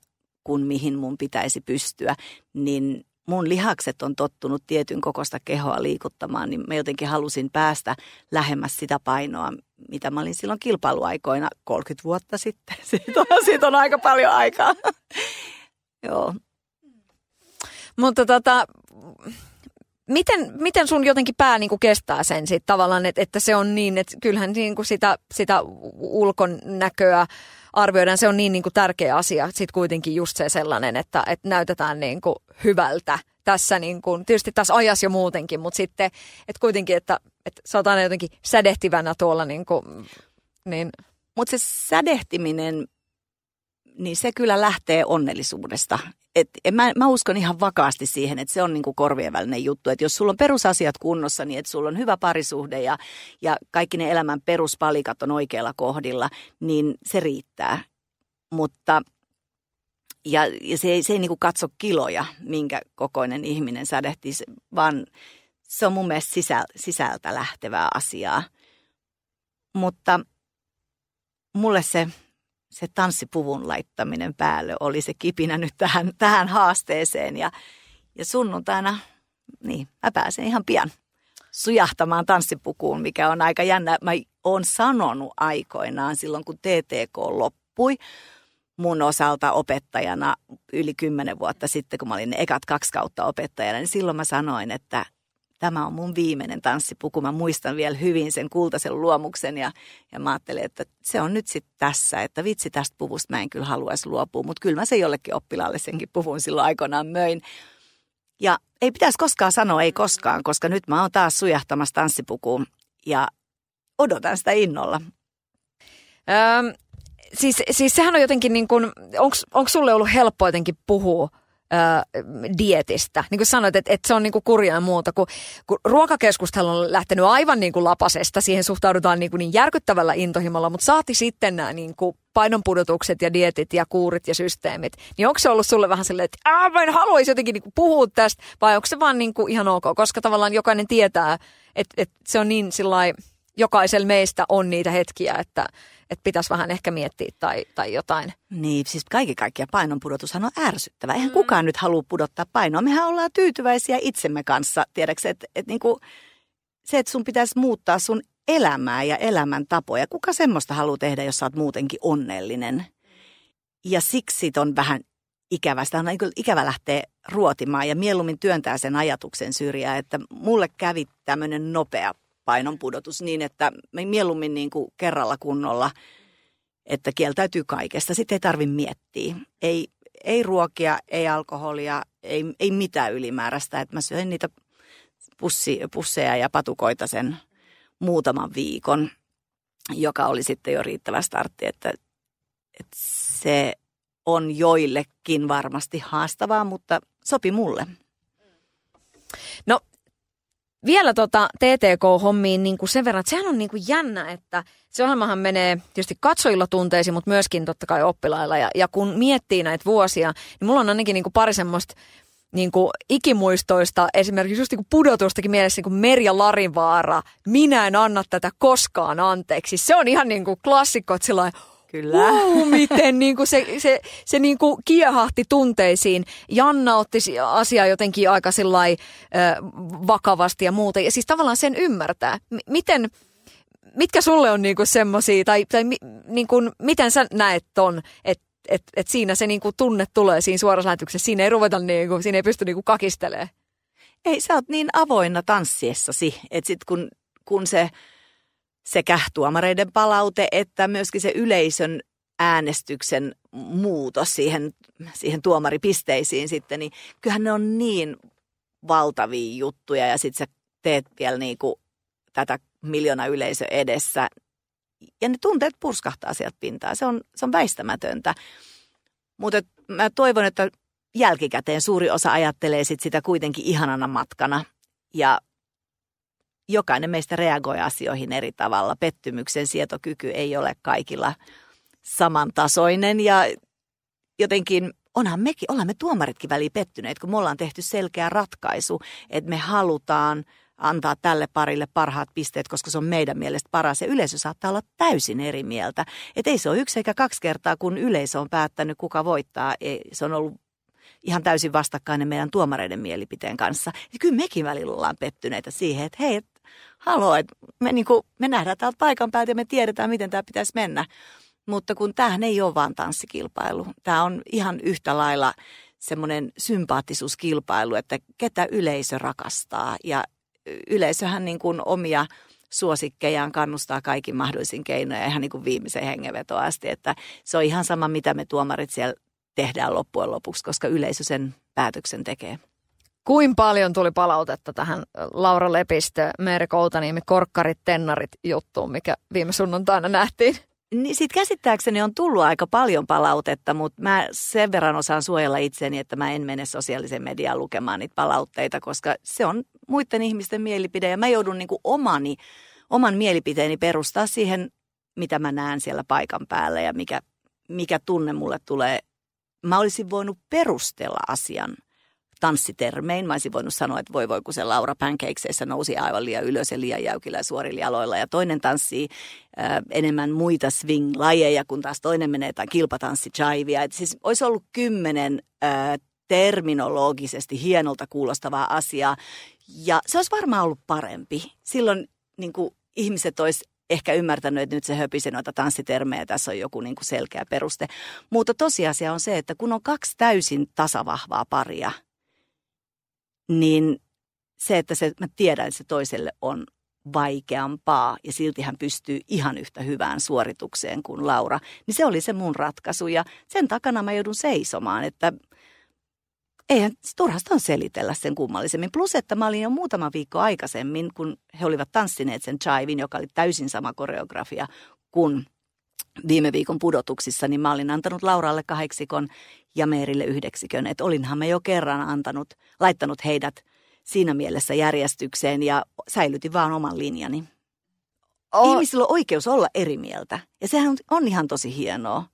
kun mihin mun pitäisi pystyä, niin mun lihakset on tottunut tietyn kokosta kehoa liikuttamaan, niin mä jotenkin halusin päästä lähemmäs sitä painoa, mitä mä olin silloin kilpailuaikoina 30 vuotta sitten. Siitä on, siitä on aika paljon aikaa. Joo. Mutta tota, miten, miten sun jotenkin pää niin kuin kestää sen sit tavallaan, että, että se on niin, että kyllähän niin kuin sitä, sitä ulkonäköä arvioidaan, se on niin, niin kuin tärkeä asia. Sitten kuitenkin just se sellainen, että, että näytetään niin kuin hyvältä tässä niin kuin, tietysti tässä ajassa jo muutenkin, mutta sitten, että kuitenkin, että, että sä oot aina jotenkin sädehtivänä tuolla niin kuin, niin. Mutta se sädehtiminen, niin se kyllä lähtee onnellisuudesta et, mä, mä uskon ihan vakaasti siihen, että se on niinku korvien välinen juttu. Että jos sulla on perusasiat kunnossa, niin että sulla on hyvä parisuhde ja, ja kaikki ne elämän peruspalikat on oikealla kohdilla, niin se riittää. Mutta ja, ja se ei, se ei niinku katso kiloja, minkä kokoinen ihminen sädehtii, vaan se on mun mielestä sisältä, sisältä lähtevää asiaa. Mutta mulle se se tanssipuvun laittaminen päälle oli se kipinä nyt tähän, tähän haasteeseen. Ja, ja sunnuntaina, niin mä pääsen ihan pian sujahtamaan tanssipukuun, mikä on aika jännä. Mä oon sanonut aikoinaan silloin, kun TTK loppui mun osalta opettajana yli kymmenen vuotta sitten, kun mä olin ekat kaksi kautta opettajana, niin silloin mä sanoin, että tämä on mun viimeinen tanssipuku. Mä muistan vielä hyvin sen kultaisen luomuksen ja, ja mä ajattelin, että se on nyt sitten tässä, että vitsi tästä puvusta mä en kyllä haluaisi luopua, mutta kyllä mä se jollekin oppilaalle senkin puvun silloin aikoinaan möin. Ja ei pitäisi koskaan sanoa ei koskaan, koska nyt mä oon taas sujahtamassa tanssipukuun ja odotan sitä innolla. Öm, siis, siis sehän on jotenkin niin kuin, onko sulle ollut helppo jotenkin puhua dietistä. Niin kuin sanoit, että, että se on niin kuin kurjaa ja muuta, kun, kun ruokakeskustelu on lähtenyt aivan niin kuin lapasesta, siihen suhtaudutaan niin, kuin niin järkyttävällä intohimolla, mutta saati sitten nämä niin kuin painonpudotukset ja dietit ja kuurit ja systeemit, niin onko se ollut sulle vähän silleen, että Ää, mä en haluaisi jotenkin niin kuin puhua tästä, vai onko se vaan niin kuin ihan ok, koska tavallaan jokainen tietää, että, että se on niin sillä jokaisella meistä on niitä hetkiä, että, että pitäisi vähän ehkä miettiä tai, tai jotain. Niin, siis kaikki kaikkiaan painonpudotushan on ärsyttävä. Eihän mm. kukaan nyt halua pudottaa painoa. Mehän ollaan tyytyväisiä itsemme kanssa, tiedätkö, että, että niinku, se, että sun pitäisi muuttaa sun elämää ja elämäntapoja. Kuka semmoista haluaa tehdä, jos sä oot muutenkin onnellinen? Ja siksi on vähän ikävä. Sitä on ikävä lähteä ruotimaan ja mieluummin työntää sen ajatuksen syrjään, että mulle kävi tämmöinen nopea painon pudotus niin, että mieluummin niin kuin kerralla kunnolla, että kieltäytyy kaikesta. Sitten ei tarvitse miettiä. Ei, ei ruokia, ei alkoholia, ei, ei mitään ylimääräistä. Että mä söin niitä pussi, pusseja ja patukoita sen muutaman viikon, joka oli sitten jo riittävä startti, että, että se on joillekin varmasti haastavaa, mutta sopi mulle. No vielä tota TTK-hommiin niin kuin sen verran, että sehän on niin kuin jännä, että se ohjelmahan menee tietysti katsojilla tunteisiin, mutta myöskin totta kai oppilailla. Ja, ja kun miettii näitä vuosia, niin mulla on ainakin niin kuin pari semmoista niin kuin ikimuistoista, esimerkiksi just niin kuin pudotustakin mielessä niin kuin Merja Larivaara, minä en anna tätä koskaan anteeksi. Se on ihan niin kuin klassikko, että Kyllä. Wow, miten niin kuin se, se, se niin kuin kiehahti tunteisiin. Janna otti asiaa jotenkin aika sillai, äh, vakavasti ja muuta. Ja siis tavallaan sen ymmärtää. M- miten, mitkä sulle on niin kuin semmosia, tai, tai mi, niin kuin, miten sä näet ton, että et, et siinä se niinku tunne tulee siinä suorassa lähetyksessä. Siinä ei ruveta niinku, siinä ei pysty niinku kakistelemaan. Ei, sä oot niin avoinna tanssiessasi, että sit kun, kun se sekä tuomareiden palaute että myöskin se yleisön äänestyksen muutos siihen, siihen tuomaripisteisiin sitten, niin kyllähän ne on niin valtavia juttuja ja sitten sä teet vielä niinku tätä miljoona yleisö edessä, ja ne tunteet purskahtaa sieltä pintaa. Se on, se on väistämätöntä. Mutta mä toivon, että jälkikäteen suuri osa ajattelee sit sitä kuitenkin ihanana matkana. Ja jokainen meistä reagoi asioihin eri tavalla. Pettymyksen sietokyky ei ole kaikilla samantasoinen ja jotenkin onhan mekin, ollaan me tuomaritkin väliin pettyneet, kun me ollaan tehty selkeä ratkaisu, että me halutaan – antaa tälle parille parhaat pisteet, koska se on meidän mielestä paras. Ja yleisö saattaa olla täysin eri mieltä. Että ei se ole yksi eikä kaksi kertaa, kun yleisö on päättänyt, kuka voittaa. Ei, se on ollut ihan täysin vastakkainen meidän tuomareiden mielipiteen kanssa. Ja kyllä mekin välillä ollaan pettyneitä siihen, että hei, et, haloo, että me, niin kuin, me nähdään täältä paikan päältä ja me tiedetään, miten tämä pitäisi mennä. Mutta kun tämähän ei ole vaan tanssikilpailu. Tämä on ihan yhtä lailla semmoinen sympaattisuuskilpailu, että ketä yleisö rakastaa ja yleisöhän niin kuin omia suosikkejaan kannustaa kaikin mahdollisin keinoin ihan niin kuin viimeisen hengenvetoon asti. Että se on ihan sama, mitä me tuomarit siellä tehdään loppujen lopuksi, koska yleisö sen päätöksen tekee. Kuin paljon tuli palautetta tähän Laura Lepistö, Meeri Koutaniemi, Korkkarit, Tennarit juttuun, mikä viime sunnuntaina nähtiin? Niin sit käsittääkseni on tullut aika paljon palautetta, mutta mä sen verran osaan suojella itseni, että mä en mene sosiaalisen mediaan lukemaan niitä palautteita, koska se on muiden ihmisten mielipide ja mä joudun niin kuin omani, oman mielipiteeni perustaa siihen, mitä mä näen siellä paikan päällä ja mikä, mikä tunne mulle tulee. Mä olisin voinut perustella asian – tanssitermein. Mä olisin voinut sanoa, että voi voi, kun se Laura Pancakesissa nousi aivan liian ylös ja liian jäykillä suorilla jaloilla. Ja toinen tanssii äh, enemmän muita swing-lajeja, kun taas toinen menee tai kilpatanssi chivia. Et siis olisi ollut kymmenen äh, terminologisesti hienolta kuulostavaa asiaa. Ja se olisi varmaan ollut parempi. Silloin niin kuin ihmiset olisi ehkä ymmärtänyt, että nyt se höpisi noita tanssitermejä, tässä on joku niin kuin selkeä peruste. Mutta tosiasia on se, että kun on kaksi täysin tasavahvaa paria – niin se, että se, mä tiedän, että se toiselle on vaikeampaa ja silti hän pystyy ihan yhtä hyvään suoritukseen kuin Laura, niin se oli se mun ratkaisu ja sen takana mä joudun seisomaan, että eihän turhasta on selitellä sen kummallisemmin. Plus, että mä olin jo muutama viikko aikaisemmin, kun he olivat tanssineet sen chivin, joka oli täysin sama koreografia kuin viime viikon pudotuksissa, niin mä olin antanut Lauralle kahdeksikon ja Meerille yhdeksikön. Että olinhan me jo kerran antanut, laittanut heidät siinä mielessä järjestykseen ja säilytin vaan oman linjani. Oh. Ihmisillä on oikeus olla eri mieltä ja sehän on ihan tosi hienoa.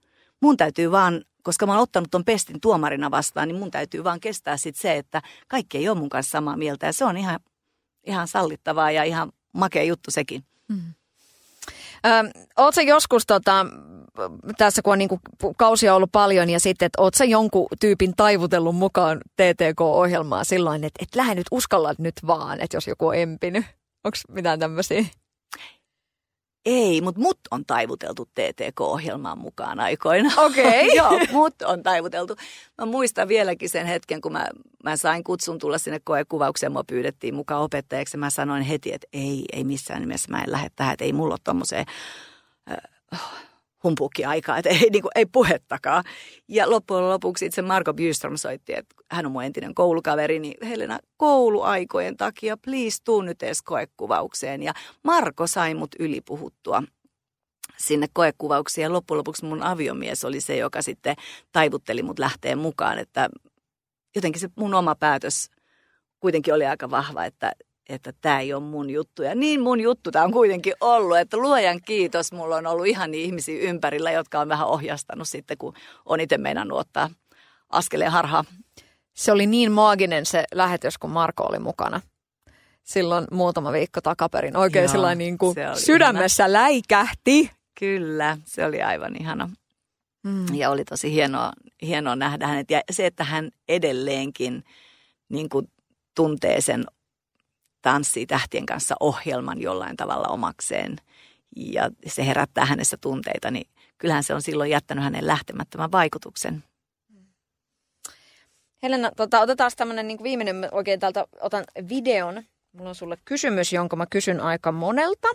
Mun täytyy vaan, koska mä oon ottanut ton pestin tuomarina vastaan, niin mun täytyy vaan kestää sit se, että kaikki ei ole mun kanssa samaa mieltä ja se on ihan, ihan sallittavaa ja ihan makea juttu sekin. Mm. Oletko joskus tota, tässä kun on niin kuin, kausia ollut paljon ja sitten, että ootko jonkun tyypin taivutellut mukaan TTK-ohjelmaa silloin, että et lähde nyt uskalla nyt vaan, että jos joku on empinyt. Onko mitään tämmöisiä? Ei, mutta mut on taivuteltu TTK-ohjelmaan mukaan aikoina. Okei. Okay. Joo, mut on taivuteltu. Mä muistan vieläkin sen hetken, kun mä, mä sain kutsun tulla sinne koekuvaukseen. Mua pyydettiin mukaan opettajaksi. Mä sanoin heti, että ei, ei missään nimessä mä en lähde tähän, että ei mulla ole tommoseen äh, humpuukki-aikaa, että ei, niin kuin, ei puhettakaan. Ja loppujen lopuksi itse Marko Bystrom soitti, että hän on mun entinen koulukaveri, niin Helena, kouluaikojen takia, please tuu nyt edes koekuvaukseen. Ja Marko sai mut ylipuhuttua sinne koekuvauksiin ja loppujen lopuksi mun aviomies oli se, joka sitten taivutteli mut lähteen mukaan, että jotenkin se mun oma päätös kuitenkin oli aika vahva, että että tämä ei ole mun juttu. Ja niin mun juttu tämä on kuitenkin ollut, että luojan kiitos, mulla on ollut ihan ihmisiä ympärillä, jotka on vähän ohjastanut sitten, kun on itse meinannut ottaa askeleen harhaa. Se oli niin maaginen se lähetys, kun Marko oli mukana silloin muutama viikko takaperin. Oikein Joo, niin kuin sydämessä ihana. läikähti. Kyllä, se oli aivan ihana. Mm. Ja oli tosi hienoa, hienoa nähdä hänet. Ja se, että hän edelleenkin niin kuin tuntee sen tanssii tähtien kanssa ohjelman jollain tavalla omakseen ja se herättää hänessä tunteita, niin kyllähän se on silloin jättänyt hänen lähtemättömän vaikutuksen. Helena, tota, otetaan tämmöinen niin viimeinen, oikein täältä otan videon. Mulla on sulle kysymys, jonka mä kysyn aika monelta.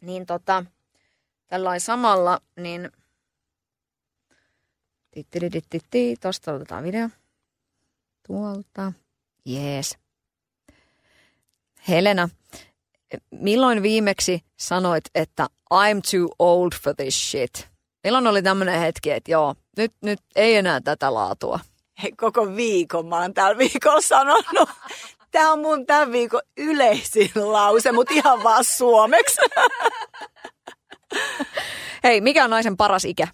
Niin tota, tällainen samalla, niin Tuosta otetaan video. Tuolta. Jees. Helena, milloin viimeksi sanoit, että I'm too old for this shit? Milloin oli tämmöinen hetki, että joo, nyt, nyt ei enää tätä laatua? Hei, koko viikon mä oon tällä viikolla sanonut. Tämä on mun tämän viikon yleisin lause, mutta ihan vaan suomeksi. Hei, mikä on naisen paras ikä?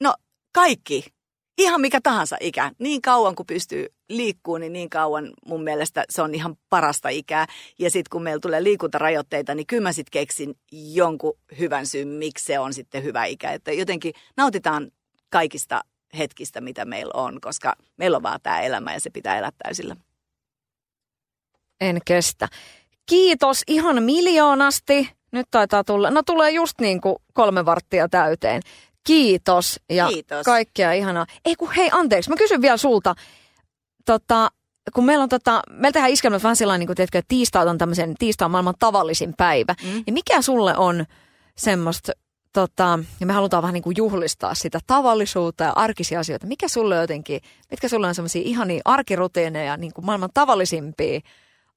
No, kaikki ihan mikä tahansa ikä. Niin kauan kuin pystyy liikkuu, niin niin kauan mun mielestä se on ihan parasta ikää. Ja sitten kun meillä tulee liikuntarajoitteita, niin kyllä mä sitten keksin jonkun hyvän syyn, miksi se on sitten hyvä ikä. Että jotenkin nautitaan kaikista hetkistä, mitä meillä on, koska meillä on vaan tämä elämä ja se pitää elää täysillä. En kestä. Kiitos ihan miljoonasti. Nyt taitaa tulla, no tulee just niin kuin kolme varttia täyteen. Kiitos ja Kiitos. kaikkea ihanaa. Ei kun hei anteeksi, mä kysyn vielä sulta. Tota, kun meillä on tota, meillä tehdään iskelmät vähän sellainen, niin kuin, tiedätkö, että tiistai on tämmöisen, tiistai on maailman tavallisin päivä. Mm. Niin mikä sulle on semmoista, tota, ja me halutaan vähän niin kuin juhlistaa sitä tavallisuutta ja arkisia asioita. Mikä sulle jotenkin, mitkä sulle on semmoisia ihania arkirutiineja, niin kuin maailman tavallisimpia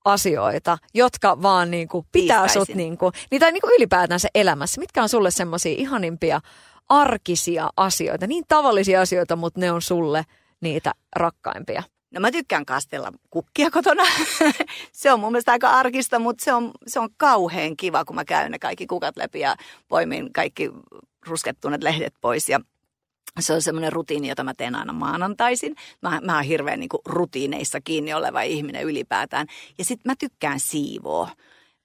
asioita, jotka vaan niin kuin pitää Pistäisin. sut niin kuin, niin tai niin kuin ylipäätään se elämässä. Mitkä on sulle semmoisia ihanimpia arkisia asioita, niin tavallisia asioita, mutta ne on sulle niitä rakkaimpia? No mä tykkään kastella kukkia kotona. se on mun mielestä aika arkista, mutta se on, se on kauhean kiva, kun mä käyn ne kaikki kukat läpi ja poimin kaikki ruskettuneet lehdet pois. Ja se on semmoinen rutiini, jota mä teen aina maanantaisin. Mä, mä oon hirveän niin rutiineissa kiinni oleva ihminen ylipäätään. Ja sitten mä tykkään siivoa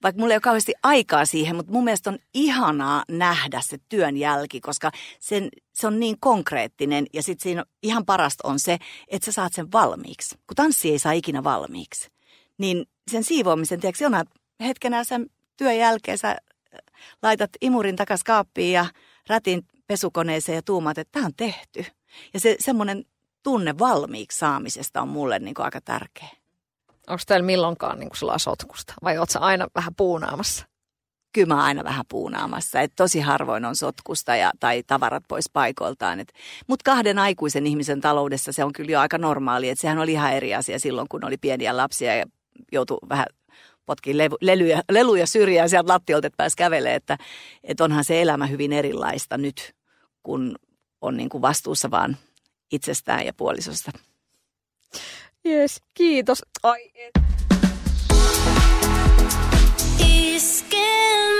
vaikka mulla ei ole kauheasti aikaa siihen, mutta mun mielestä on ihanaa nähdä se työn jälki, koska sen, se on niin konkreettinen ja sitten siinä ihan parasta on se, että sä saat sen valmiiksi. Kun tanssi ei saa ikinä valmiiksi, niin sen siivoamisen, tiedätkö, jonain hetkenä sen työn jälkeen sä äh, laitat imurin takas kaappiin ja rätin pesukoneeseen ja tuumaat, että tämä on tehty. Ja se semmoinen tunne valmiiksi saamisesta on mulle niin aika tärkeä. Onko teillä milloinkaan niin kuin sotkusta vai ootko aina vähän puunaamassa? Kyllä mä aina vähän puunaamassa. Et tosi harvoin on sotkusta ja, tai tavarat pois paikoiltaan. Mutta kahden aikuisen ihmisen taloudessa se on kyllä jo aika normaali. Et sehän oli ihan eri asia silloin, kun oli pieniä lapsia ja joutui vähän potkiin levu, leluja, leluja syrjään sieltä lattiolta, että pääsi kävelemään. Että, et onhan se elämä hyvin erilaista nyt, kun on niin kuin vastuussa vaan itsestään ja puolisosta. Jes, kiitos. Ai et. Iskelmä.